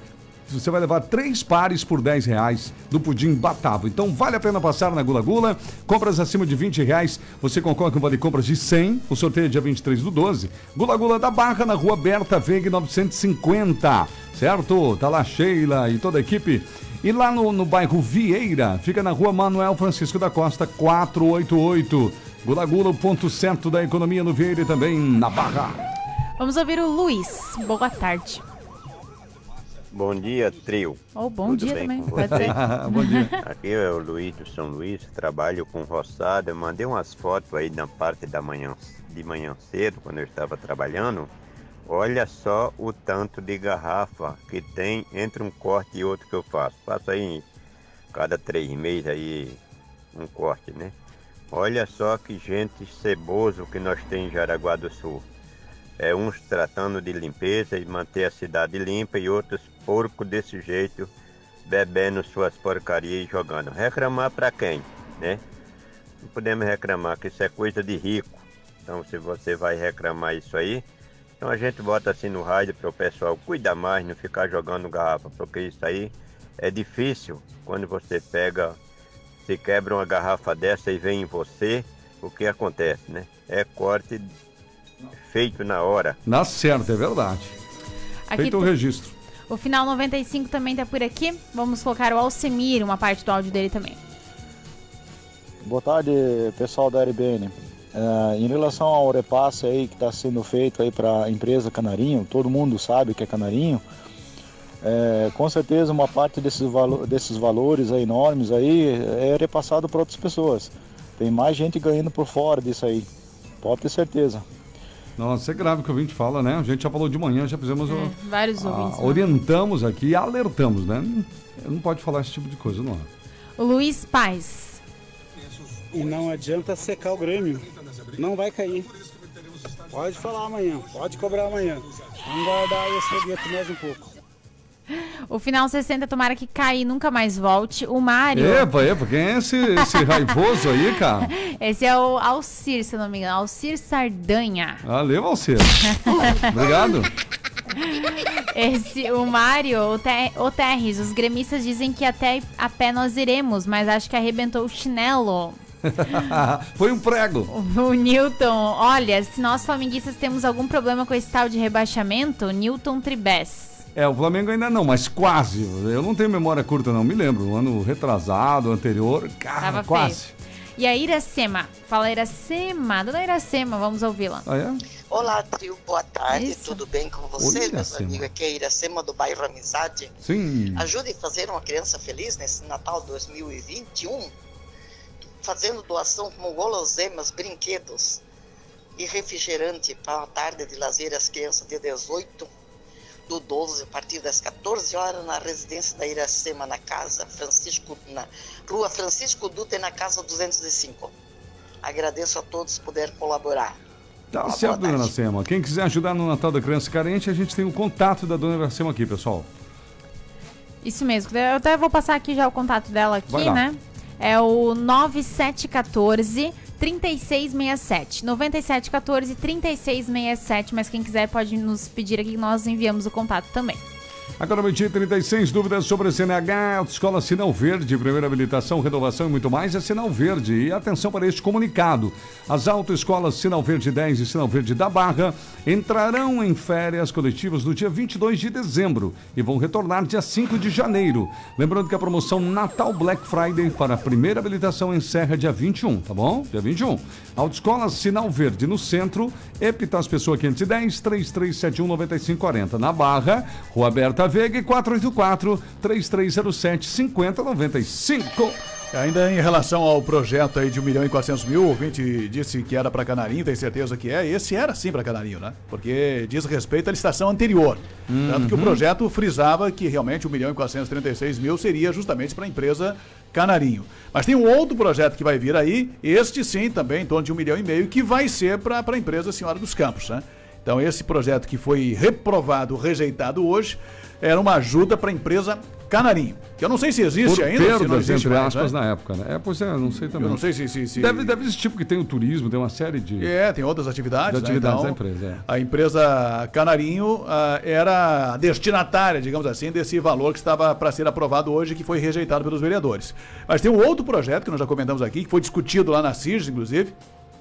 Você vai levar três pares por 10 reais do pudim Batavo. Então vale a pena passar na Gula Gula. Compras acima de 20 reais, você concorre com vale compras de 100. O sorteio é dia 23 do 12. Gula Gula da Barra, na rua Berta Veiga 950. Certo? Tá lá Sheila e toda a equipe. E lá no, no bairro Vieira, fica na rua Manuel Francisco da Costa 488. Gula Gula, o ponto certo da economia no Vieira e também na Barra. Vamos ouvir o Luiz. Boa tarde. Bom dia, trio. Ou bom Tudo dia bem também, com vocês? Bom dia. Aqui é o Luiz do São Luís, trabalho com roçada. Mandei umas fotos aí na parte da manhã, de manhã cedo, quando eu estava trabalhando. Olha só o tanto de garrafa que tem entre um corte e outro que eu faço. Faço aí cada três meses aí um corte, né? Olha só que gente ceboso que nós temos em Jaraguá do Sul. É uns tratando de limpeza e manter a cidade limpa e outros porco desse jeito bebendo suas porcarias e jogando. Reclamar para quem, né? Não podemos reclamar que isso é coisa de rico. Então se você vai reclamar isso aí, então a gente bota assim no rádio para o pessoal cuidar mais, não ficar jogando garrafa, porque isso aí é difícil quando você pega, se quebra uma garrafa dessa e vem em você, o que acontece, né? É corte feito na hora. Na certa, é verdade. Aqui Feito o tem- registro. O final 95 também tá por aqui. Vamos colocar o Alcemir, uma parte do áudio dele também. Boa tarde, pessoal da RBN. É, em relação ao repasse aí que está sendo feito aí para a empresa Canarinho, todo mundo sabe que é Canarinho. É, com certeza uma parte desses, valo desses valores aí enormes aí é repassado para outras pessoas. Tem mais gente ganhando por fora disso aí. Pode ter certeza. Nossa, é grave o que o ouvinte fala, né? A gente já falou de manhã, já fizemos o. É, vários ah, ouvintes. né? orientamos aqui e alertamos, né? Não, pode falar esse tipo de coisa, não é? O Luiz Paz. E não adianta secar o Grêmio. Não vai cair. Pode falar amanhã, pode cobrar amanhã. Vamos guardar esse foguete mais um pouco. O final 60, tomara que caia e nunca mais volte. O Mário. Epa, epa, quem é esse, esse raivoso aí, cara? Esse é o Alcir, se não me engano. Alcir Sardanha. Valeu, Alceiro. Obrigado. Esse, o Mário, o, Te, o Terres, os gremistas dizem que até a pé nós iremos, mas acho que arrebentou o chinelo. Foi um prego. O Newton, olha, se nós flamenguistas temos algum problema com esse tal de rebaixamento, Newton Tribes. É, o Flamengo ainda não, mas quase. Eu não tenho memória curta, não. Me lembro. O ano retrasado, anterior, cara, Tava quase. feio. E a Iracema, fala Iracema, dona Iracema, vamos ouvi-la. Ah, é? Olá, trio, boa tarde, tudo bem com vocês, meus Iracema. amigos? Aqui é Iracema do bairro Amizade. Sim. Ajude a fazer uma criança feliz nesse Natal 2021, fazendo doação como guloseimas, brinquedos e refrigerante para uma tarde de lazer às crianças de 18 do 12 a partir das 14 horas na residência da Iracema, na casa Francisco, na rua Francisco Dutra, na casa 205. Agradeço a todos por puder colaborar. Tá Boa certo, dona. Iracema. Quem quiser ajudar no Natal da Criança Carente, a gente tem o contato da dona Iracema aqui, pessoal. Isso mesmo, eu até vou passar aqui já o contato dela aqui, né? É o 9714 3667. 9714 3667, mas quem quiser pode nos pedir aqui que nós enviamos o contato também. Agora, meio-dia e 36, dúvidas sobre a CNH, Autoescola Sinal Verde, primeira habilitação, renovação e muito mais é Sinal Verde. E atenção para este comunicado: as autoescolas Sinal Verde 10 e Sinal Verde da Barra entrarão em férias coletivas no dia 22 de dezembro e vão retornar dia 5 de janeiro. Lembrando que a promoção Natal Black Friday para a primeira habilitação encerra dia 21, tá bom? Dia 21. Autoescola Sinal Verde no centro, Epitas Pessoa 510 3371 9540. Na Barra, Rua Aberta Veiga e 484 3307 5095. Ainda em relação ao projeto aí de 1 milhão e 400 mil, o ouvinte disse que era para Canarinho, tem certeza que é. Esse era sim para Canarinho, né? Porque diz respeito à licitação anterior. Tanto que o Uhum. projeto frisava que realmente 1 milhão e 436 mil seria justamente para a empresa Canarinho. Mas tem um outro projeto que vai vir aí, este sim também, em torno de um milhão e meio, que vai ser para a empresa Senhora dos Campos, né? Então esse projeto que foi reprovado, rejeitado hoje, era uma ajuda para a empresa Canarinho. Que eu não sei se existe Por ainda, se não perdas, existe entre mais, aspas, né? na época, né? É, pois é, não sei também. Eu não sei se... se, se... Deve, deve existir, porque tem o turismo, tem uma série de... É, tem outras atividades, De atividades né? da empresa, é. A empresa Canarinho ah, era destinatária, digamos assim, desse valor que estava para ser aprovado hoje, que foi rejeitado pelos vereadores. Mas tem um outro projeto que nós já comentamos aqui, que foi discutido lá na CIRS, inclusive,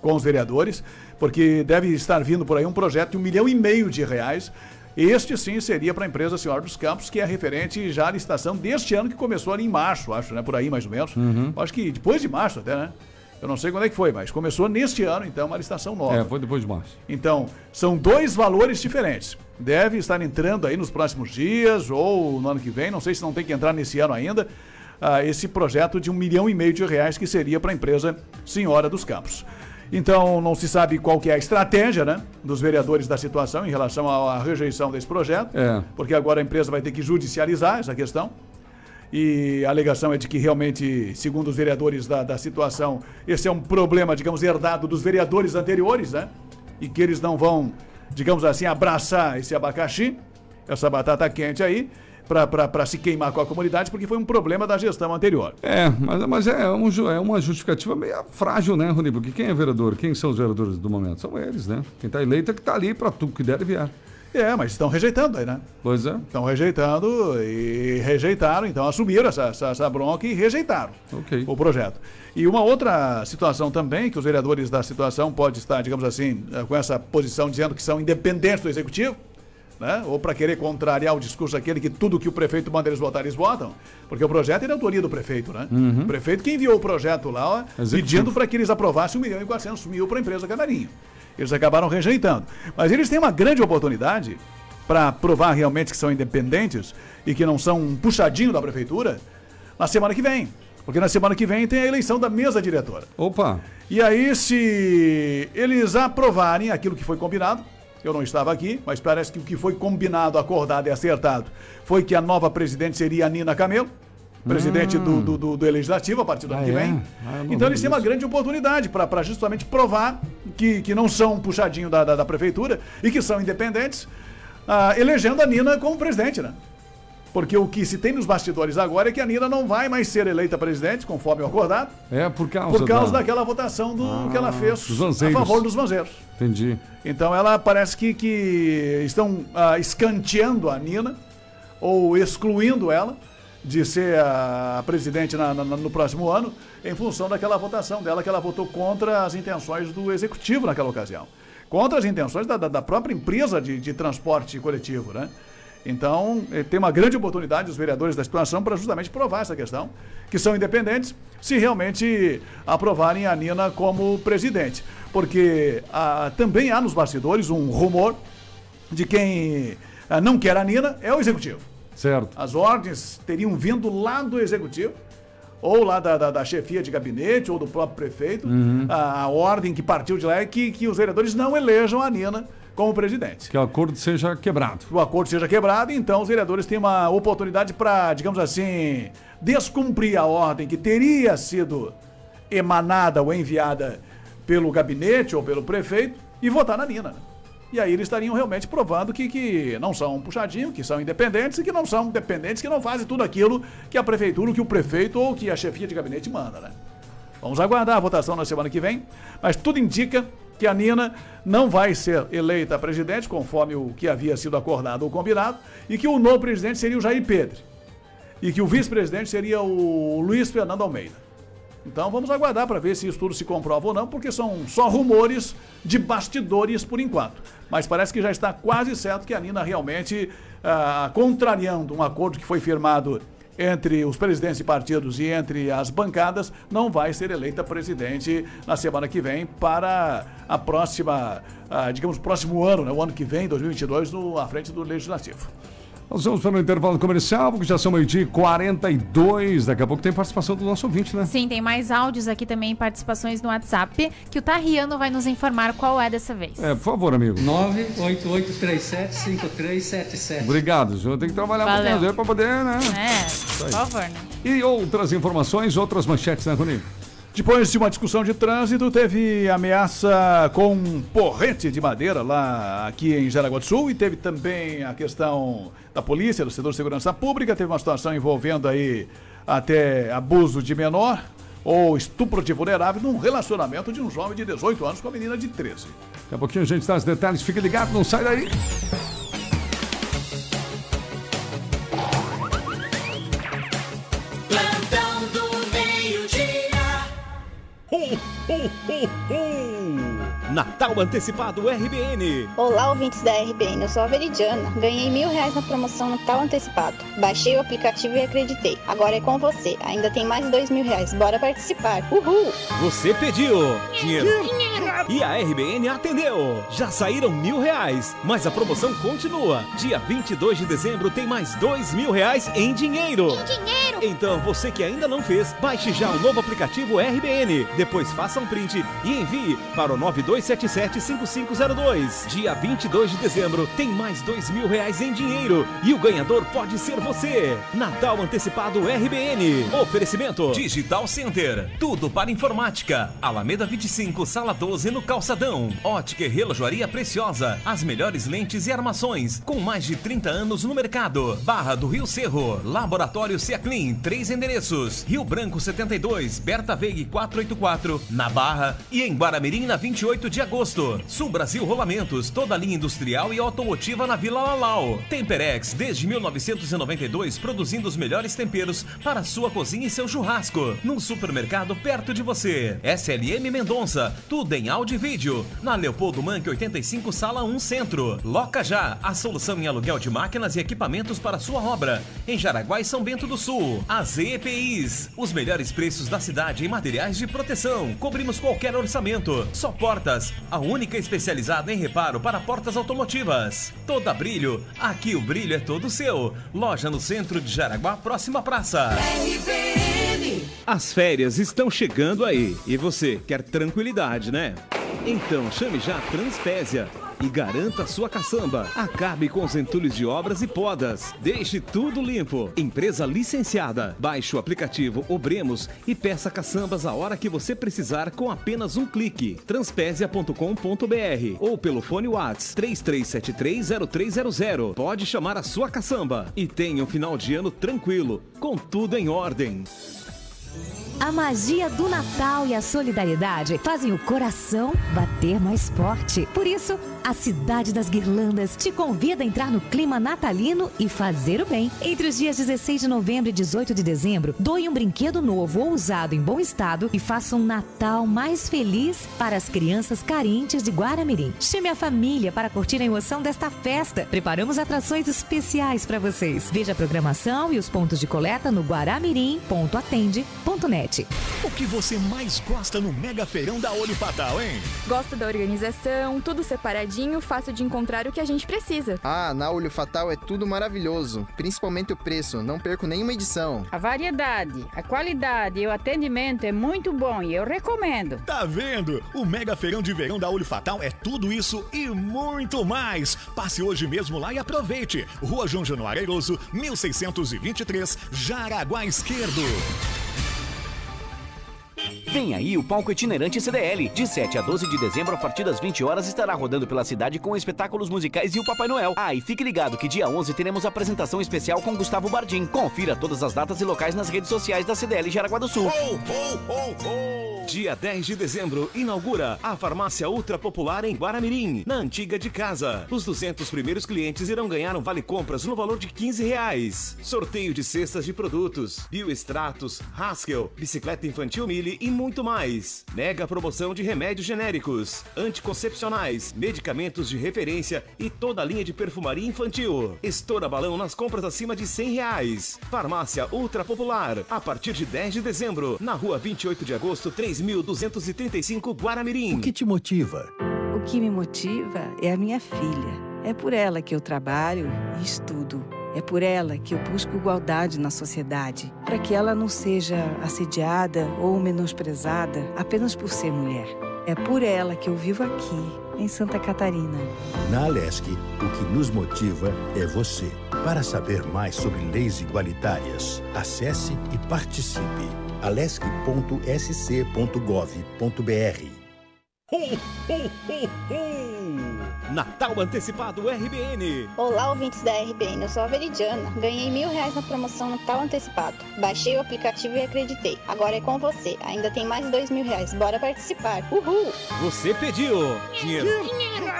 com os vereadores, porque deve estar vindo por aí um projeto de um milhão e meio de reais. Este sim seria para a empresa Senhora dos Campos, que é referente já à licitação deste ano, que começou ali em março, acho, né? Por aí mais ou menos. Uhum. Acho que depois de março até, né? Eu não sei quando é que foi, mas começou neste ano, então, uma licitação nova. É, foi depois de março. Então, são dois valores diferentes. Deve estar entrando aí nos próximos dias ou no ano que vem, não sei se não tem que entrar nesse ano ainda, ah, esse projeto de um milhão e meio de reais que seria para a empresa Senhora dos Campos. Então não se sabe qual que é a estratégia, né, dos vereadores da situação em relação à, rejeição desse projeto, É. porque agora a empresa vai ter que judicializar essa questão. E a alegação é de que realmente, segundo os vereadores da, da situação, esse é um problema, digamos, herdado dos vereadores anteriores, né? E que eles não vão, digamos assim, abraçar esse abacaxi, essa batata quente aí, para se queimar com a comunidade, porque foi um problema da gestão anterior. É, mas, mas é, um é uma justificativa meio frágil, né, Rony? Porque quem é vereador? Quem são os vereadores do momento? São eles, né? Quem está eleito é que está ali para tudo que der e vier. É, mas estão rejeitando aí, né? Pois é. Estão rejeitando e rejeitaram, então assumiram essa, essa, essa bronca e rejeitaram o projeto. E uma outra situação também, que os vereadores da situação podem estar, digamos assim, eh, com essa posição dizendo que são independentes do executivo, né? ou para querer contrariar o discurso aquele que tudo que o prefeito manda eles votar, eles votam, porque o projeto é de autoria do prefeito, né? Uhum. O prefeito que enviou o projeto lá, ó, pedindo para que eles aprovassem 1 milhão e 400 mil para a empresa Canarinho. Eles acabaram rejeitando. Mas eles têm uma grande oportunidade para provar realmente que são independentes e que não são um puxadinho da prefeitura na semana que vem. Porque na semana que vem tem a eleição da mesa diretora. Opa! E aí, se eles aprovarem aquilo que foi combinado, eu não estava aqui, mas parece que o que foi combinado, acordado e acertado foi que a nova presidente seria a Nina Camelo, presidente do, do, do- do Legislativo a partir do ano Ah, que é? vem. Ah, eu não então eles têm uma grande oportunidade para justamente provar que, que não são um puxadinho da, da, da prefeitura e que são independentes, ah, elegendo a Nina como presidente, né? Porque o que se tem nos bastidores agora é que a Nina não vai mais ser eleita presidente, conforme o acordado, É por causa, por causa da... daquela votação do Ah, que ela fez dos a favor dos vanzeiros. Entendi. Então ela parece que, que estão ah, escanteando a Nina ou excluindo ela de ser a presidente na- na- no próximo ano em função daquela votação dela que ela votou contra as intenções do executivo naquela ocasião. Contra as intenções da, da- da própria empresa de, de transporte coletivo, né? Então, eh, tem uma grande oportunidade os vereadores da situação para justamente provar essa questão, que são independentes, se realmente aprovarem a Nina como presidente. Porque ah, também há nos bastidores um rumor de quem ah, não quer a Nina é o executivo. Certo. As ordens teriam vindo lá do executivo, ou lá da, da- da chefia de gabinete, ou do próprio prefeito. Uhum. A, a ordem que partiu de lá é que, que os vereadores não elejam a Nina como presidente. Que o acordo seja quebrado. Que o acordo seja quebrado, então os vereadores têm uma oportunidade para, digamos assim, descumprir a ordem que teria sido emanada ou enviada pelo gabinete ou pelo prefeito e votar na Nina. E aí eles estariam realmente provando que, que não são um puxadinho, que são independentes e que não são dependentes, que não fazem tudo aquilo que a prefeitura, que o prefeito ou que a chefia de gabinete manda, né? Vamos aguardar a votação na semana que vem, mas tudo indica que a Nina não vai ser eleita presidente, conforme o que havia sido acordado ou combinado, e que o novo presidente seria o Jair Pedro. E que o vice-presidente seria o Luiz Fernando Almeida. Então vamos aguardar para ver se isso tudo se comprova ou não, porque são só rumores de bastidores por enquanto. Mas parece que já está quase certo que a Nina realmente, ah, contrariando um acordo que foi firmado entre os presidentes de partidos e entre as bancadas, não vai ser eleita presidente na semana que vem para a próxima, ah, digamos, próximo ano, né, o ano que vem, 2022, no, à frente do Legislativo. Nós vamos para o intervalo comercial, porque já são meio-dia e 42. Daqui a pouco tem participação do nosso ouvinte, né? Sim, tem mais áudios aqui também, participações no WhatsApp, que o Tarriano vai nos informar qual é dessa vez. É, por favor, amigo. 988375377. Obrigado, senhor. Tem que trabalhar Valeu. um pouquinho para poder, né? É, por favor, né? E outras informações, outras manchetes, né, Rony? Depois de uma discussão de trânsito, teve ameaça com porrete de madeira lá aqui em Jaraguá do Sul e teve também a questão da polícia, do setor de segurança pública, teve uma situação envolvendo aí até abuso de menor ou estupro de vulnerável num relacionamento de um jovem de 18 anos com uma menina de 13. Daqui a pouquinho a gente dá os detalhes. Fique ligado, não sai daí. Natal Antecipado RBN. Olá, ouvintes da RBN, eu sou a Veridiana. Ganhei mil reais na promoção Natal Antecipado. Baixei o aplicativo e acreditei. Agora é com você. Ainda tem mais dois mil reais. Bora participar. Uhul! Você pediu dinheiro. E a RBN atendeu. Já saíram mil reais, mas a promoção continua. Dia 22 de dezembro tem mais dois mil reais em dinheiro. Dinheiro! Então você que ainda não fez, baixe já o novo aplicativo RBN. Depois faça um print e envie para o 92775502. Dia 22 de dezembro tem mais dois mil reais em dinheiro e o ganhador pode ser você. Natal antecipado RBN. Oferecimento Digital Center. Tudo para informática. Alameda 25, sala 12 no Calçadão. Ótica e relojoaria preciosa. As melhores lentes e armações. Com mais de 30 anos no mercado. Barra do Rio Cerro. Laboratório Ciaclin. Três endereços. Rio Branco 72. Berta Veig 484. Na Barra. E em Guaramirim na 28 de agosto. Sul Brasil Rolamentos. Toda a linha industrial e automotiva na Vila Lalau. Temperex desde 1992 produzindo os melhores temperos para sua cozinha e seu churrasco. Num supermercado perto de você. SLM Mendonça. Tudo em áudio e vídeo. Na Leopoldo Manque 85, sala 1 Centro. Loca Já. A solução em aluguel de máquinas e equipamentos para sua obra. Em Jaraguá e São Bento do Sul. AZ EPIs. Os melhores preços da cidade em materiais de proteção. Cobrimos qualquer orçamento. Só Portas. A única especializada em reparo para portas automotivas. Toda brilho. Aqui o brilho é todo seu. Loja no centro de Jaraguá, próxima praça. As férias estão chegando aí e você quer tranquilidade, né? Então chame já a Transpésia e garanta sua caçamba. Acabe com os entulhos de obras e podas. Deixe tudo limpo. Empresa licenciada. Baixe o aplicativo Obremos e peça caçambas a hora que você precisar com apenas um clique. Transpésia.com.br ou pelo fone Whats 33730300. Pode chamar a sua caçamba e tenha um final de ano tranquilo, com tudo em ordem. A magia do Natal e a solidariedade fazem o coração bater mais forte. Por isso, a Cidade das Guirlandas te convida a entrar no clima natalino e fazer o bem. Entre os dias 16 de novembro e 18 de dezembro, doe um brinquedo novo ou usado em bom estado e faça um Natal mais feliz para as crianças carentes de Guaramirim. Chame a família para curtir a emoção desta festa. Preparamos atrações especiais para vocês. Veja a programação e os pontos de coleta no guaramirim.atende.net. O que você mais gosta no Mega Feirão da Olho Fatal, hein? Gosto da organização, tudo separadinho, fácil de encontrar o que a gente precisa. Ah, na Olho Fatal é tudo maravilhoso, principalmente o preço, não perco nenhuma edição. A variedade, a qualidade e o atendimento é muito bom e eu recomendo. Tá vendo? O Mega Feirão de Verão da Olho Fatal é tudo isso e muito mais. Passe hoje mesmo lá e aproveite. Rua João Januário Airoso, 1623, Jaraguá Esquerdo. Vem aí o palco itinerante CDL. De 7 a 12 de dezembro, a partir das 20 horas, estará rodando pela cidade com espetáculos musicais e o Papai Noel. Ah, e fique ligado que dia 11 teremos apresentação especial com Gustavo Bardim. Confira todas as datas e locais nas redes sociais da CDL Jaraguá do Sul. Dia 10 de dezembro, inaugura a farmácia Ultra Popular em Guaramirim, na antiga de casa. Os 200 primeiros clientes irão ganhar um vale compras no valor de 15 reais. Sorteio de cestas de produtos, bioextratos, Haskell, bicicleta infantil Mille e muito mais. Mega promoção de remédios genéricos, anticoncepcionais, medicamentos de referência e toda a linha de perfumaria infantil. Estoura balão nas compras acima de 100 reais. Farmácia Ultra Popular, a partir de 10 de dezembro, na rua 28 de agosto, 3235 Guaramirim. O que te motiva? O que me motiva é a minha filha. É por ela que eu trabalho e estudo. É por ela que eu busco igualdade na sociedade, para que ela não seja assediada ou menosprezada apenas por ser mulher. É por ela que eu vivo aqui, em Santa Catarina. Na Alesc, o que nos motiva é você. Para saber mais sobre leis igualitárias, acesse e participe. alesc.sc.gov.br Natal Antecipado RBN. Olá, ouvintes da RBN, eu sou a Veridiana. Ganhei mil reais na promoção Natal Antecipado. Baixei o aplicativo e acreditei. Agora é com você. Ainda tem mais dois mil reais. Bora participar. Uhul! Você pediu dinheiro.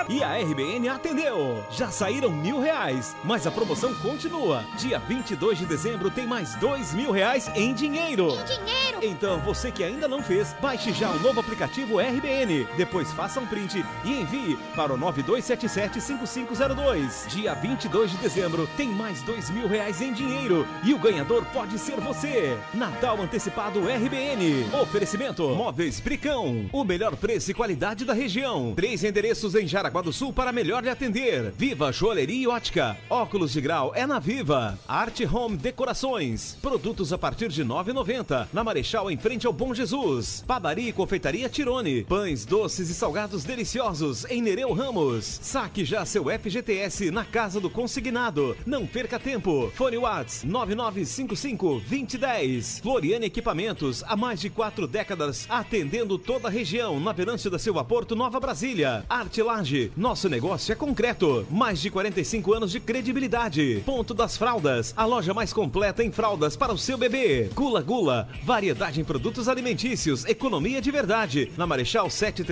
E a RBN atendeu. Já saíram mil reais, mas a promoção continua. Dia 22 de dezembro tem mais dois mil reais em dinheiro. Em dinheiro! Então você que ainda não fez, baixe já o novo aplicativo RBN. Depois faça um print e envie para o 9277-5502. Dia 22 de dezembro tem mais dois mil reais em dinheiro e o ganhador pode ser você. Natal Antecipado RBN. Oferecimento Móveis Bricão. O melhor preço e qualidade da região. Três endereços em Jaraguá do Sul para melhor lhe atender. Viva Joalheria e Ótica. Óculos de grau é na Viva. Arte Home Decorações. Produtos a partir de R$ 9,90. Na Marechal, em frente ao Bom Jesus. Padaria e Confeitaria Tirone. Pães, doces e salgados deliciosos em Nereu Ramos. Saque já seu FGTS na Casa do Consignado. Não perca tempo. Fone Whats 9955-2010. Floriane Equipamentos, há mais de quatro décadas, atendendo toda a região, na Venâncio da Silva Porto, Nova Brasília. Arte Laje, nosso negócio é concreto. Mais de 45 anos de credibilidade. Ponto das Fraldas, a loja mais completa em fraldas para o seu bebê. Gula Gula, variedade em produtos alimentícios, economia de verdade. Na Marechal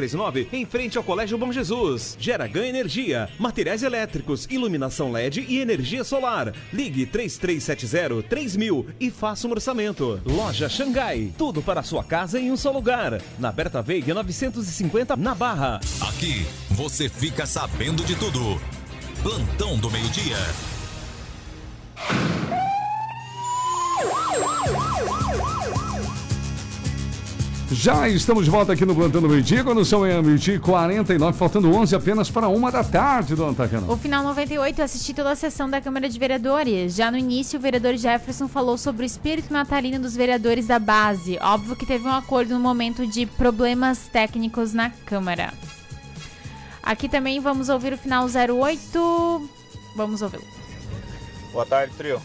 739, em frente ao Colégio Bom Jesus. Gera Ganha Energia, materiais elétricos, iluminação LED e energia solar. Ligue 3370 3000 e faça um orçamento. Loja Xangai, tudo para a sua casa em um só lugar. Na Berta Veiga 950, na Barra. Aqui você fica sabendo de tudo. Plantão do meio-dia. Já estamos de volta aqui no Plantão do Meio Dia, quando são é meio-dia e 49, faltando 11 apenas para uma da tarde, dona Tacana. O final 98, eu assisti toda a sessão da Câmara de Vereadores. Já no início, o vereador Jefferson falou sobre o espírito natalino dos vereadores da base. Óbvio que teve um acordo no momento de problemas técnicos na Câmara. Aqui também vamos ouvir o final 08. Vamos ouvi-lo. Boa tarde, trio.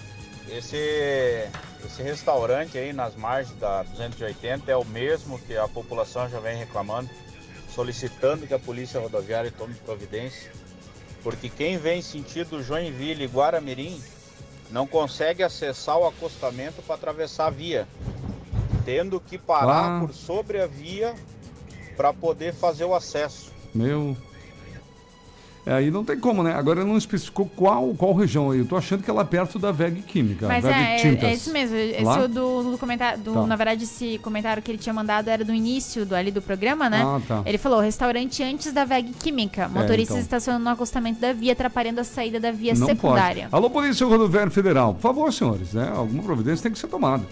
Esse, esse restaurante aí nas margens da 280 é o mesmo que a população já vem reclamando, solicitando que a Polícia Rodoviária tome providência, porque quem vem sentido Joinville e Guaramirim não consegue acessar o acostamento para atravessar a via, tendo que parar Ah. por sobre a via para poder fazer o acesso. Meu. É, aí não tem como, né? Agora não especificou qual, qual região aí. Eu tô achando que ela é perto da VEG Química. Mas VEG é, é, Tintas. é isso mesmo. Esse Lá? o do, do comentário. do- Tá. Na verdade, esse comentário que ele tinha mandado era do início do, ali do programa, né? Ah, tá. Ele falou: restaurante antes da VEG Química. Motoristas então. estacionando no acostamento da via, atrapalhando a saída da via Não secundária. pode. Alô, Polícia Rodoviária Federal. Por favor, senhores, né? Alguma providência tem que ser tomada.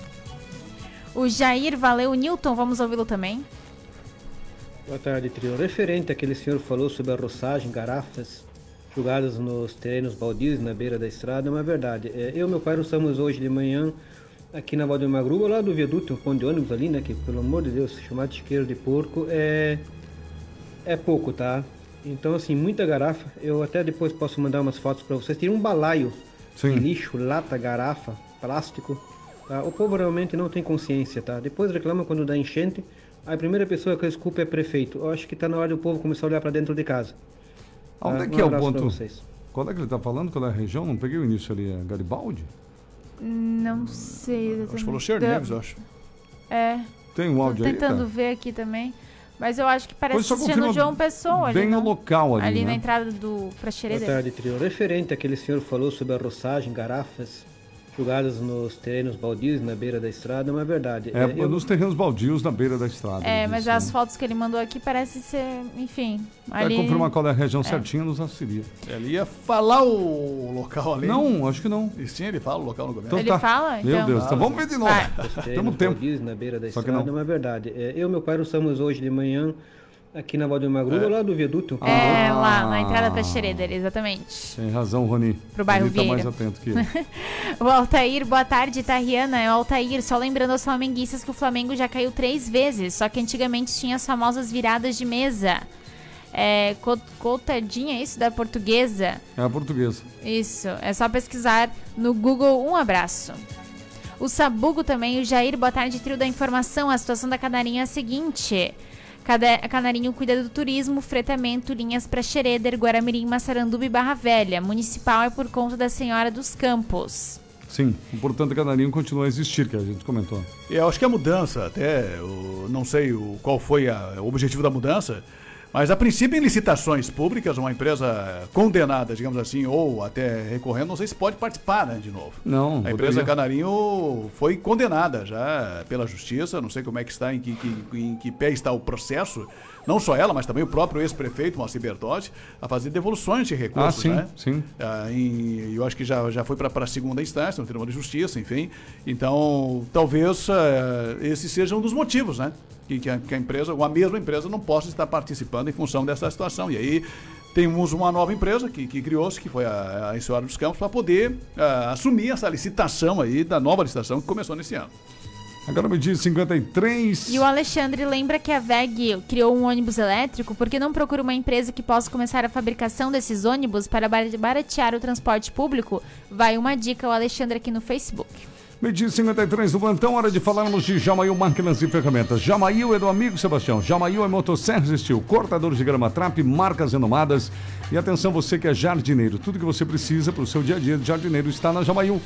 O Jair Valeu Newton, vamos ouvi-lo também. Boa tarde, trio. Referente àquele senhor falou sobre a roçagem, garrafas jogadas nos terrenos baldios na beira da estrada, é uma verdade. É, eu e meu pai estamos hoje de manhã aqui na Valdemar Gruba, lá do viaduto, um ponto de ônibus ali, né? Que pelo amor de Deus, chamar de chiqueiro de porco é, é pouco, tá? Então, assim, muita garrafa. Eu até depois posso mandar umas fotos para vocês. Tem um balaio Sim. de lixo, lata, garrafa, plástico. tá? O povo realmente não tem consciência, tá? Depois reclama quando dá enchente. A primeira pessoa que desculpa é prefeito. Eu acho que tá na hora do povo começar a olhar para dentro de casa. Onde Tá? é Um que é o ponto? vocês. Qual é que ele tá falando? Qual é a região? Não peguei o início ali. É Garibaldi? Não sei exatamente. Acho que falou eu acho. É. Tem um Tô áudio aí? tentando cara? ver aqui também. Mas eu acho que parece confirma João Pessoa ali. bem não? no local ali, na né? entrada do pra Boa tarde, trio. Referente àquele senhor falou sobre a roçagem, garrafas jogadas nos terrenos baldios na beira da estrada, é uma verdade. É, eu- nos terrenos baldios na beira da estrada. É, mas disse, as né? fotos que ele mandou aqui parece ser, enfim. Vai Ali... confirmar qual é a região É. certinha, nos auxilia. Ele ia falar o local ali. Não, acho que não. E sim, ele fala o local no governo. Então Ele tá. fala? Meu Então- Deus, então vamos ver de novo. Os Temos tempo. baldios na beira da Só que estrada, não. é uma verdade. É, eu e meu pai nós estamos hoje de manhã aqui na Valdemar Gruba, lá do viaduto. É, lá, Ah. na entrada da Xereda, exatamente. Tem razão, Rony. Pro bairro Ele tá Vieira. mais atento que. O Altair, boa tarde, Tariana. É o Altair, só lembrando aos flamenguistas que o Flamengo já caiu três vezes, só que antigamente tinha as famosas viradas de mesa. É, co- cotadinha, isso da portuguesa. É a portuguesa. Isso, é só pesquisar no Google. Um abraço. O Sabugo também, o Jair, boa tarde, trio da informação. A situação da Canarinho é a seguinte. Cada- Canarinho cuida do turismo, fretamento, linhas para Xereder, Guaramirim, Massaranduba e Barra Velha. Municipal é por conta da Senhora dos Campos. Sim, o portanto, Canarinho continua a existir, que a gente comentou. E eu acho que a mudança, até, eu não sei o, qual foi a- o objetivo da mudança, Mas a princípio, em licitações públicas, uma empresa condenada, digamos assim, ou até recorrendo, não sei se pode participar né, de novo. Não, A poderia. empresa Canarinho foi condenada já pela justiça, não sei como é que está, em que, que- em que pé está o processo. Não só ela, mas também o próprio ex-prefeito, Moacir Bertotti, a fazer devoluções de recursos, Ah, sim, né? sim. Ah, em- eu acho que já, já foi para a segunda instância, no Tribunal de Justiça, enfim. Então, talvez eh, esse seja um dos motivos, né? Que, que, a, que a empresa, ou a mesma empresa, não possa estar participando em função dessa situação. E aí temos uma nova empresa que, que criou-se, que foi a, a Enseada dos Campos, para poder ah, assumir essa licitação aí, da nova licitação que começou nesse ano. Agora me diz 53. E o Alexandre lembra que a VEG criou um ônibus elétrico porque não procura uma empresa que possa começar a fabricação desses ônibus para bar- baratear o transporte público? Vai uma dica ao Alexandre aqui no Facebook. Medir 53 do plantão, hora de falarmos de Jamail Máquinas e Ferramentas. Jamail é do amigo Sebastião. Jamail é motosserras estilo, cortadores de grama trap, marcas renomadas. E atenção, você que é jardineiro, tudo que você precisa para o seu dia a dia de jardineiro está na Jamail.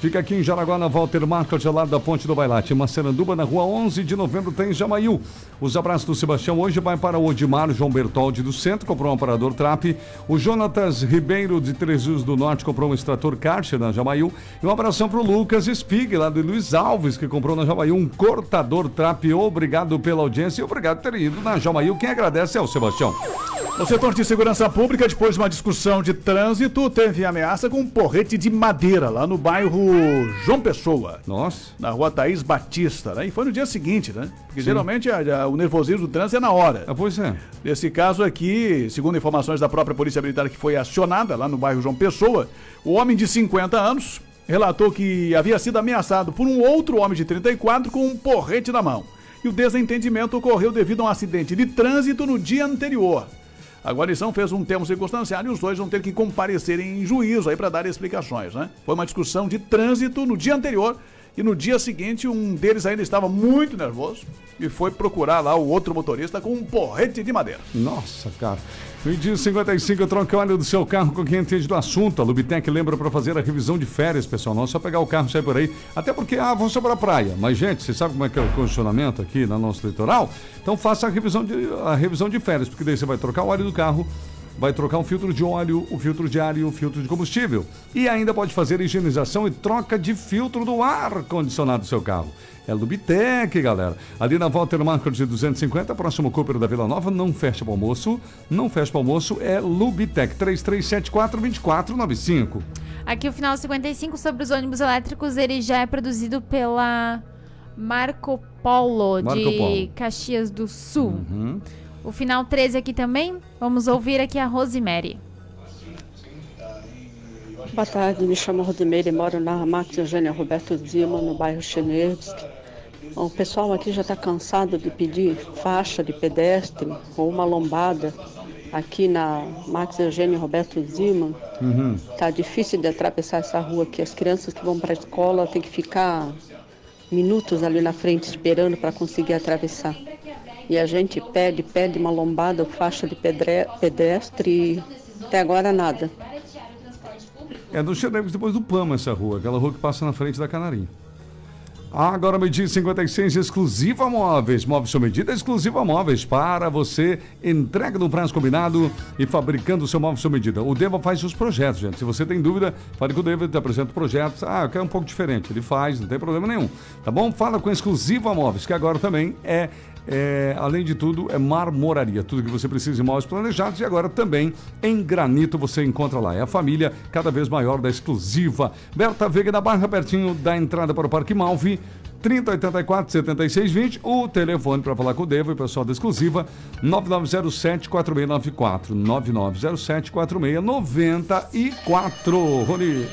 Fica aqui em Jaraguá, na Walter Market, ao lado da Ponte do Bailate. Maceranduba, na rua 11 de novembro, tem Jamail. Os abraços do Sebastião hoje vai para o Odimar João Bertoldi do Centro, comprou um aparador Trap. O Jonatas Ribeiro de Três Rios do Norte comprou um extrator Karcher na Jamail. E um abração para o Lucas Spig, lá de Luiz Alves, que comprou na Jamail um cortador Trap. Obrigado pela audiência e obrigado por ter ido na Jamail. Quem agradece é o Sebastião. No setor de segurança pública, depois de uma discussão de trânsito, teve ameaça com um porrete de madeira lá no bairro João Pessoa. Nossa. Na rua Thaís Batista, né? E foi no dia seguinte, né? Porque Sim. geralmente a- a- o nervosismo do trânsito é na hora. Ah, pois é. Nesse caso aqui, segundo informações da própria Polícia Militar que foi acionada lá no bairro João Pessoa, o homem de 50 anos relatou que havia sido ameaçado por um outro homem de 34 com um porrete na mão. E o desentendimento ocorreu devido a um acidente de trânsito no dia anterior. A guarnição fez um termo circunstanciado e os dois vão ter que comparecer em juízo aí para dar explicações, né? Foi uma discussão de trânsito no dia anterior e no dia seguinte um deles ainda estava muito nervoso e foi procurar lá o outro motorista com um porrete de madeira. Nossa, cara. Me diz 55, troca o óleo do seu carro com quem entende do assunto. A Lubitec lembra para fazer a revisão de férias, pessoal. Não é só pegar o carro e sair por aí. Até porque, ah, vamos para a praia. Mas, gente, você sabe como é que é o condicionamento aqui no nosso litoral? Então faça a revisão de, a revisão de férias, porque daí você vai trocar o óleo do carro, vai trocar um filtro de óleo, o filtro de ar e o filtro de combustível. E ainda pode fazer higienização e troca de filtro do ar condicionado do seu carro. É Lubitec, galera. Ali na Walter Market de 250, próximo Cooper da Vila Nova, não fecha para almoço. Não fecha para almoço, é Lubitec 3374-2495. Aqui o final 55 sobre os ônibus elétricos, ele já é produzido pela Marco Polo Marco de Polo. Caxias do Sul. Uhum. O final 13 aqui também, vamos ouvir aqui a Rosemary. Boa tarde, me chamo Rodemeire, moro na Max Eugênia Roberto Zima, no bairro Chenevski. O pessoal aqui já está cansado de pedir faixa de pedestre ou uma lombada aqui na Max Eugênio Roberto Zima. Uhum. Tá difícil de atravessar essa rua aqui. As crianças que vão para a escola têm que ficar minutos ali na frente esperando para conseguir atravessar. E a gente pede, pede uma lombada, faixa de pedre- pedestre e até agora nada. É do Xereves depois do Pama essa rua, aquela rua que passa na frente da Canarinha. Agora medir 56 exclusiva móveis. Móveis sob medida exclusiva móveis para você. Entrega no prazo combinado e fabricando o seu móvel sob medida. O Deva faz os projetos, gente. Se você tem dúvida, fale com o Deva, ele apresenta projetos. Ah, eu quero um pouco diferente. Ele faz, não tem problema nenhum. Tá bom? Fala com exclusiva móveis, que agora também é é, além de tudo, é marmoraria. Tudo que você precisa de móveis planejados e agora também em granito você encontra lá. É a família cada vez maior da exclusiva. Berta Veiga da Barra, pertinho da entrada para o Parque Malvi. 3084 7620, o telefone para falar com o Devo e o pessoal da exclusiva, 9907 4694. 9907 4694. Rony.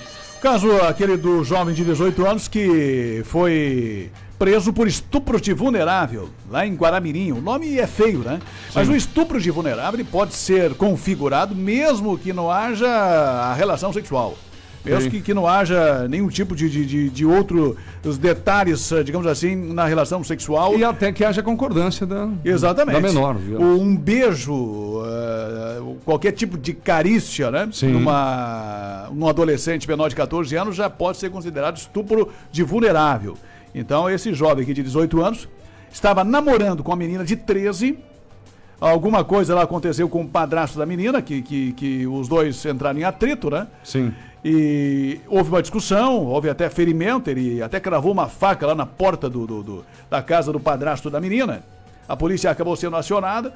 Caso aquele do jovem de 18 anos que foi preso por estupro de vulnerável lá em Guaramirim. O nome é feio, né? Mas o estupro de vulnerável pode ser configurado mesmo que não haja a relação sexual. Sim. que, que não haja nenhum tipo de, de, de, de outro os detalhes, eh, digamos assim, na relação sexual. E até que haja concordância da, Exatamente. da menor. O- Um beijo, eh, qualquer tipo de carícia, né? Sim. Numa, num adolescente menor de 14 anos já pode ser considerado estupro de vulnerável. Então, esse jovem aqui de 18 anos estava namorando com uma menina de 13. alguma coisa lá aconteceu com o padrasto da menina, que, que, que os dois entraram em atrito, né? Sim. E houve uma discussão, houve até ferimento, ele até cravou uma faca lá na porta do, do- do- da casa do padrasto da menina. A polícia acabou sendo acionada.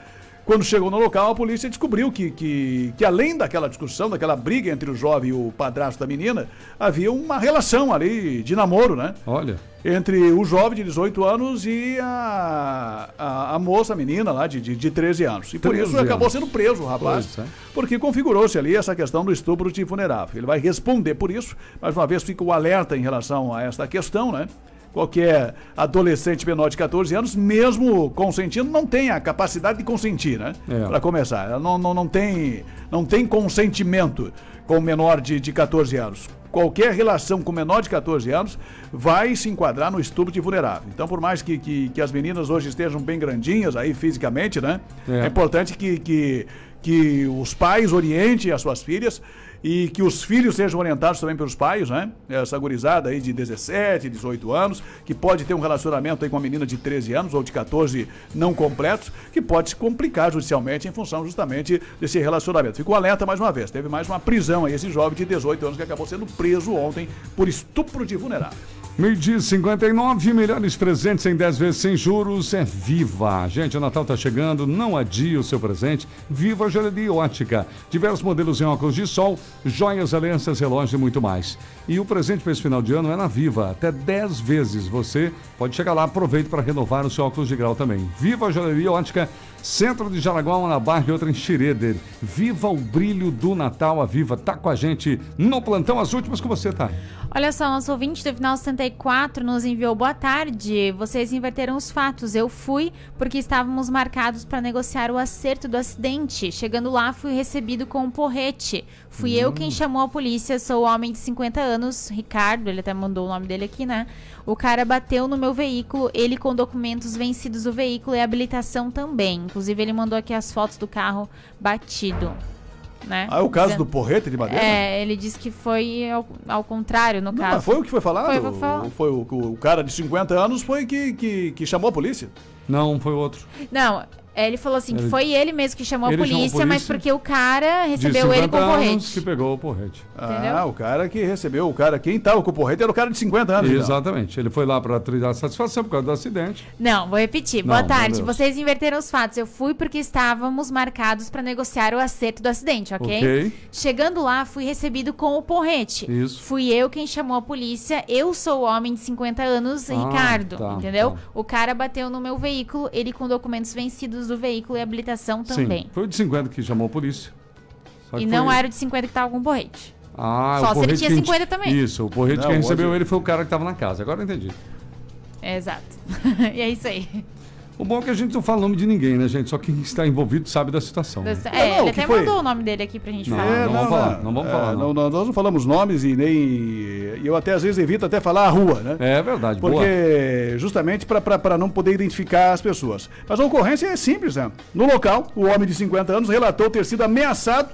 Quando chegou no local, a polícia descobriu que, que, que além daquela discussão, daquela briga entre o jovem e o padrasto da menina, havia uma relação ali de namoro, né? Olha. Entre o jovem de 18 anos e a, a, a moça, a menina lá de, de, de 13 anos. E por 13 isso acabou anos. sendo preso o rapaz. Pois é. Porque configurou-se ali essa questão do estupro de vulnerável. Ele vai responder por isso. Mais uma vez fica o alerta em relação a esta questão, né? Qualquer adolescente menor de 14 anos, mesmo consentindo, não tem a capacidade de consentir, né? É. Para começar. Ela não, não, não, tem, não tem consentimento com menor de, de 14 anos. Qualquer relação com menor de 14 anos vai se enquadrar no estupro de vulnerável. Então, por mais que, que, que as meninas hoje estejam bem grandinhas aí fisicamente, né? É. é importante que, que, que os pais orientem as suas filhas e que os filhos sejam orientados também pelos pais, né? Essa gurizada aí de 17, 18 anos, que pode ter um relacionamento aí com uma menina de 13 anos ou de 14 não completos, que pode se complicar judicialmente em função justamente desse relacionamento. Ficou alerta mais uma vez. Teve mais uma prisão aí, esse jovem de 18 anos que acabou sendo preso ontem por estupro de vulnerável. Meio-dia e 59, melhores presentes em 10 vezes sem juros é Viva. Gente, o Natal tá chegando, não adie o seu presente. Viva Joalheria Ótica. Diversos modelos em óculos de sol, joias, alianças, relógios e muito mais. E o presente para esse final de ano é na Viva. Até 10 vezes você pode chegar lá, aproveite para renovar o seu óculos de grau também. Viva Joalheria Ótica. Centro de Jaraguá, uma na Barra e outra em Xireder. Viva o brilho do Natal, a Viva tá com a gente no plantão. As últimas com você, tá? Olha só, nosso ouvinte do final 64 nos enviou boa tarde. Vocês inverteram os fatos. Eu fui porque estávamos marcados para negociar o acerto do acidente. Chegando lá, fui recebido com um porrete. Fui eu quem chamou a polícia. Sou o homem de 50 anos, Ricardo. Ele até mandou o nome dele aqui, né? O cara bateu no meu veículo. Ele com documentos vencidos do veículo e habilitação também. Inclusive, ele mandou aqui as fotos do carro batido. Né? Ah, é o caso Dizendo- do porrete de madeira? É, ele disse que foi ao, ao contrário, no Não, caso. mas foi o que foi falado? Foi, foi falado. Foi o, o cara de 50 anos foi que, que, que chamou a polícia. Não, foi outro. Não, é, ele falou assim que foi ele mesmo que chamou a Ele chamou a polícia, mas polícia. porque o cara recebeu ele com 50 anos porrete. que pegou o porrete. Ah, o cara que recebeu, o cara, quem tava com o porrete era o cara de 50 anos. então. Exatamente. Ele foi lá para trilhar satisfação por causa do acidente. Não, vou repetir. Não, Boa tarde. Vocês inverteram os fatos. Eu fui porque estávamos marcados para negociar o acerto do acidente, ok? Ok. Chegando lá, fui recebido com o porrete. Isso. Fui eu quem chamou a polícia. Eu sou o homem de 50 anos, Ah, Ricardo. tá, entendeu? tá. O cara bateu no meu veículo, ele com documentos vencidos do veículo e habilitação também. Sim, foi o de 50 que chamou a polícia. Só E não foi- era o de 50 que tava com porrete. Ah, Só o se ele tinha que a gente- 50 também. Isso, o porrete Não, que recebeu hoje- ele foi o cara que estava na casa. Agora eu entendi. É, exato. e é isso aí. O bom é que a gente não fala o nome de ninguém, né, gente? Só quem está envolvido sabe da situação. né? É, não, ele até foi? mandou o nome dele aqui pra gente Não, falar. não vamos falar, não vamos falar, É, não. não, Nós não falamos nomes e nem. e Eu até às vezes evito até falar a rua, né? É verdade, boa. Porque justamente para não poder identificar as pessoas. Mas a ocorrência é simples, né? No local, o homem de 50 anos relatou ter sido ameaçado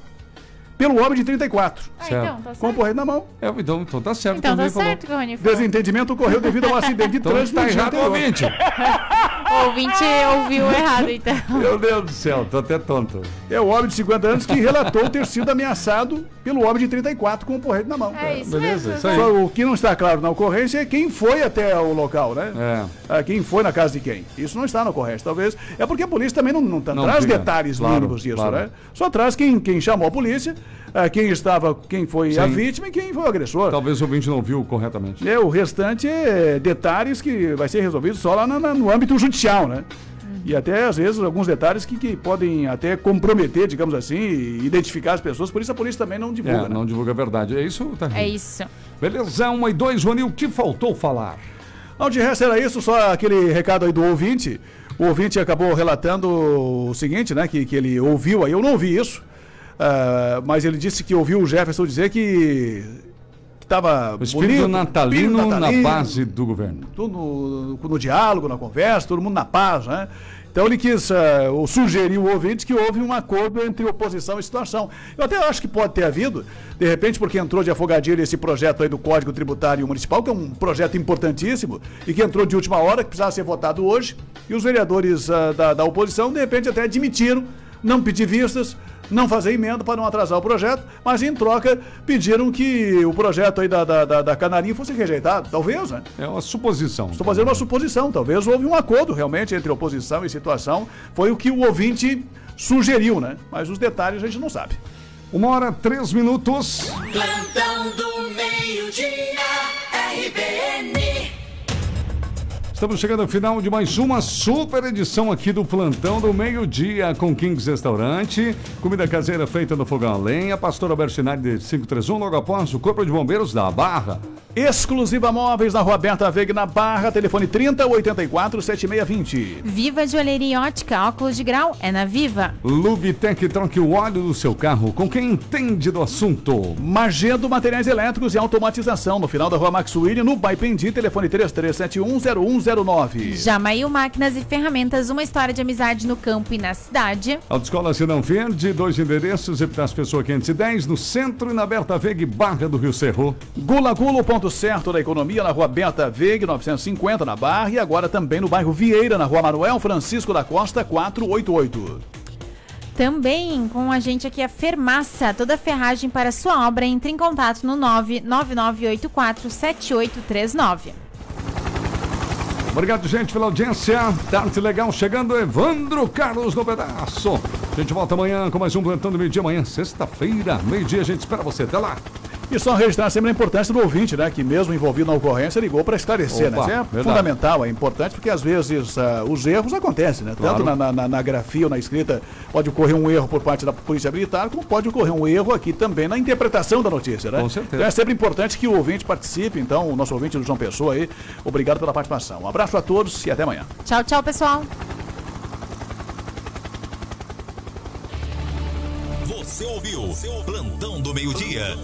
pelo homem de 34. Ah, Certo. então, tá Com o certo. porrete na mão. É, então, então tá certo. Então o tá falou. certo que o Rony falou. Desentendimento ocorreu devido a um acidente de Então trânsito. tá no dia errado, anterior. ouvinte. O ouvinte ouviu errado, então. Meu Deus do céu, tô até tonto. É o homem de 50 anos que relatou ter sido ameaçado pelo homem de 34 com o porrete na mão. É isso Beleza, mesmo. isso aí. Só o que não está claro na ocorrência é quem foi até o local, né? É. Ah, quem foi na casa de quem. Isso não está na ocorrência, talvez. É porque a polícia também não, não, tá- Não traz detalhes claro, mínimos disso, claro. né? Só traz quem, quem chamou a polícia, ah, quem estava, quem foi a Sim. vítima e quem foi o agressor. Talvez o ouvinte não viu corretamente. É, o restante é detalhes que vai ser resolvido só lá na- na- no âmbito judicial, né? E até, às vezes, alguns detalhes que, que podem até comprometer, digamos assim, e identificar as pessoas. Por isso a polícia também não divulga, É, né? não divulga a verdade. É isso, tá É isso. Beleza, uma e dois, Rony, o que faltou falar? Não, de resto era isso, só aquele recado aí do ouvinte. O ouvinte acabou relatando o seguinte, né? Que, que ele ouviu aí, eu não ouvi isso, ah, mas ele disse que ouviu o Jefferson dizer que tava O espírito bonito, natalino, na base do governo. tudo no, no diálogo, na conversa, todo mundo na paz, né? Então ele quis, uh, ou sugeriu ouvintes que houve um acordo entre oposição e situação. Eu até acho que pode ter havido, de repente, porque entrou de afogadilha esse projeto aí do Código Tributário Municipal, que é um projeto importantíssimo e que entrou de última hora, que precisava ser votado hoje, e os vereadores uh, da, da oposição, de repente, até admitiram não pedir vistas, não fazer emenda para não atrasar o projeto, mas em troca pediram que o projeto aí da, da, da, da Canarinho fosse rejeitado. Talvez, né? É uma suposição. Estou fazendo uma suposição. Talvez houve um acordo realmente entre oposição e situação. Foi o que o ouvinte sugeriu, né? Mas os detalhes a gente não sabe. Uma hora, três minutos. Plantão do meio-dia, RBN. Estamos chegando ao final de mais uma super edição aqui do Plantão do Meio-Dia com Kings Restaurante. Comida caseira feita no fogão a lenha. Pastor Albertinari de 531, logo após o Corpo de Bombeiros da Barra. Exclusiva Móveis na Rua Berta Veg na Barra, telefone 30 84 7620. Viva Joalheria Ótica, óculos de grau, é na Viva. Lubitec troque o óleo do seu carro com quem entende do assunto. Magedo Materiais Elétricos e Automatização, no final da Rua Max William, no Baipendi, telefone 33710109. Jamail Máquinas e Ferramentas, uma história de amizade no campo e na cidade. Autoescola Sinão Verde, dois endereços, Epitácio Pessoa 510, no centro e na Berta Veg, Barra do Rio Cerro. Gula Gula, o ponto certo da economia na Rua Berta Veg, 950 na Barra e agora também no bairro Vieira, na Rua Manuel Francisco da Costa, 488. Também com a gente aqui a Fermaça, toda ferragem para sua obra, entre em contato no 999847839. Obrigado, gente, pela audiência. Tarde legal chegando, Evandro Carlos no pedaço. A gente volta amanhã com mais um plantão do meio-dia. Amanhã, sexta-feira, meio-dia, a gente espera você. Até lá. E só registrar sempre a importância do ouvinte, né? Que mesmo envolvido na ocorrência, ligou para esclarecer, Opa, né? Isso é verdade. fundamental, é importante, porque às vezes ah, os erros acontecem, né? Claro. Tanto na, na- na grafia ou na escrita pode ocorrer um erro por parte da Polícia Militar, como pode ocorrer um erro aqui também na interpretação da notícia, né? Com certeza. Então é sempre importante que o ouvinte participe, então, o nosso ouvinte do João Pessoa aí, obrigado pela participação. Um abraço a todos e até amanhã. Tchau, tchau, pessoal. Você ouviu Plantão do Meio-Dia.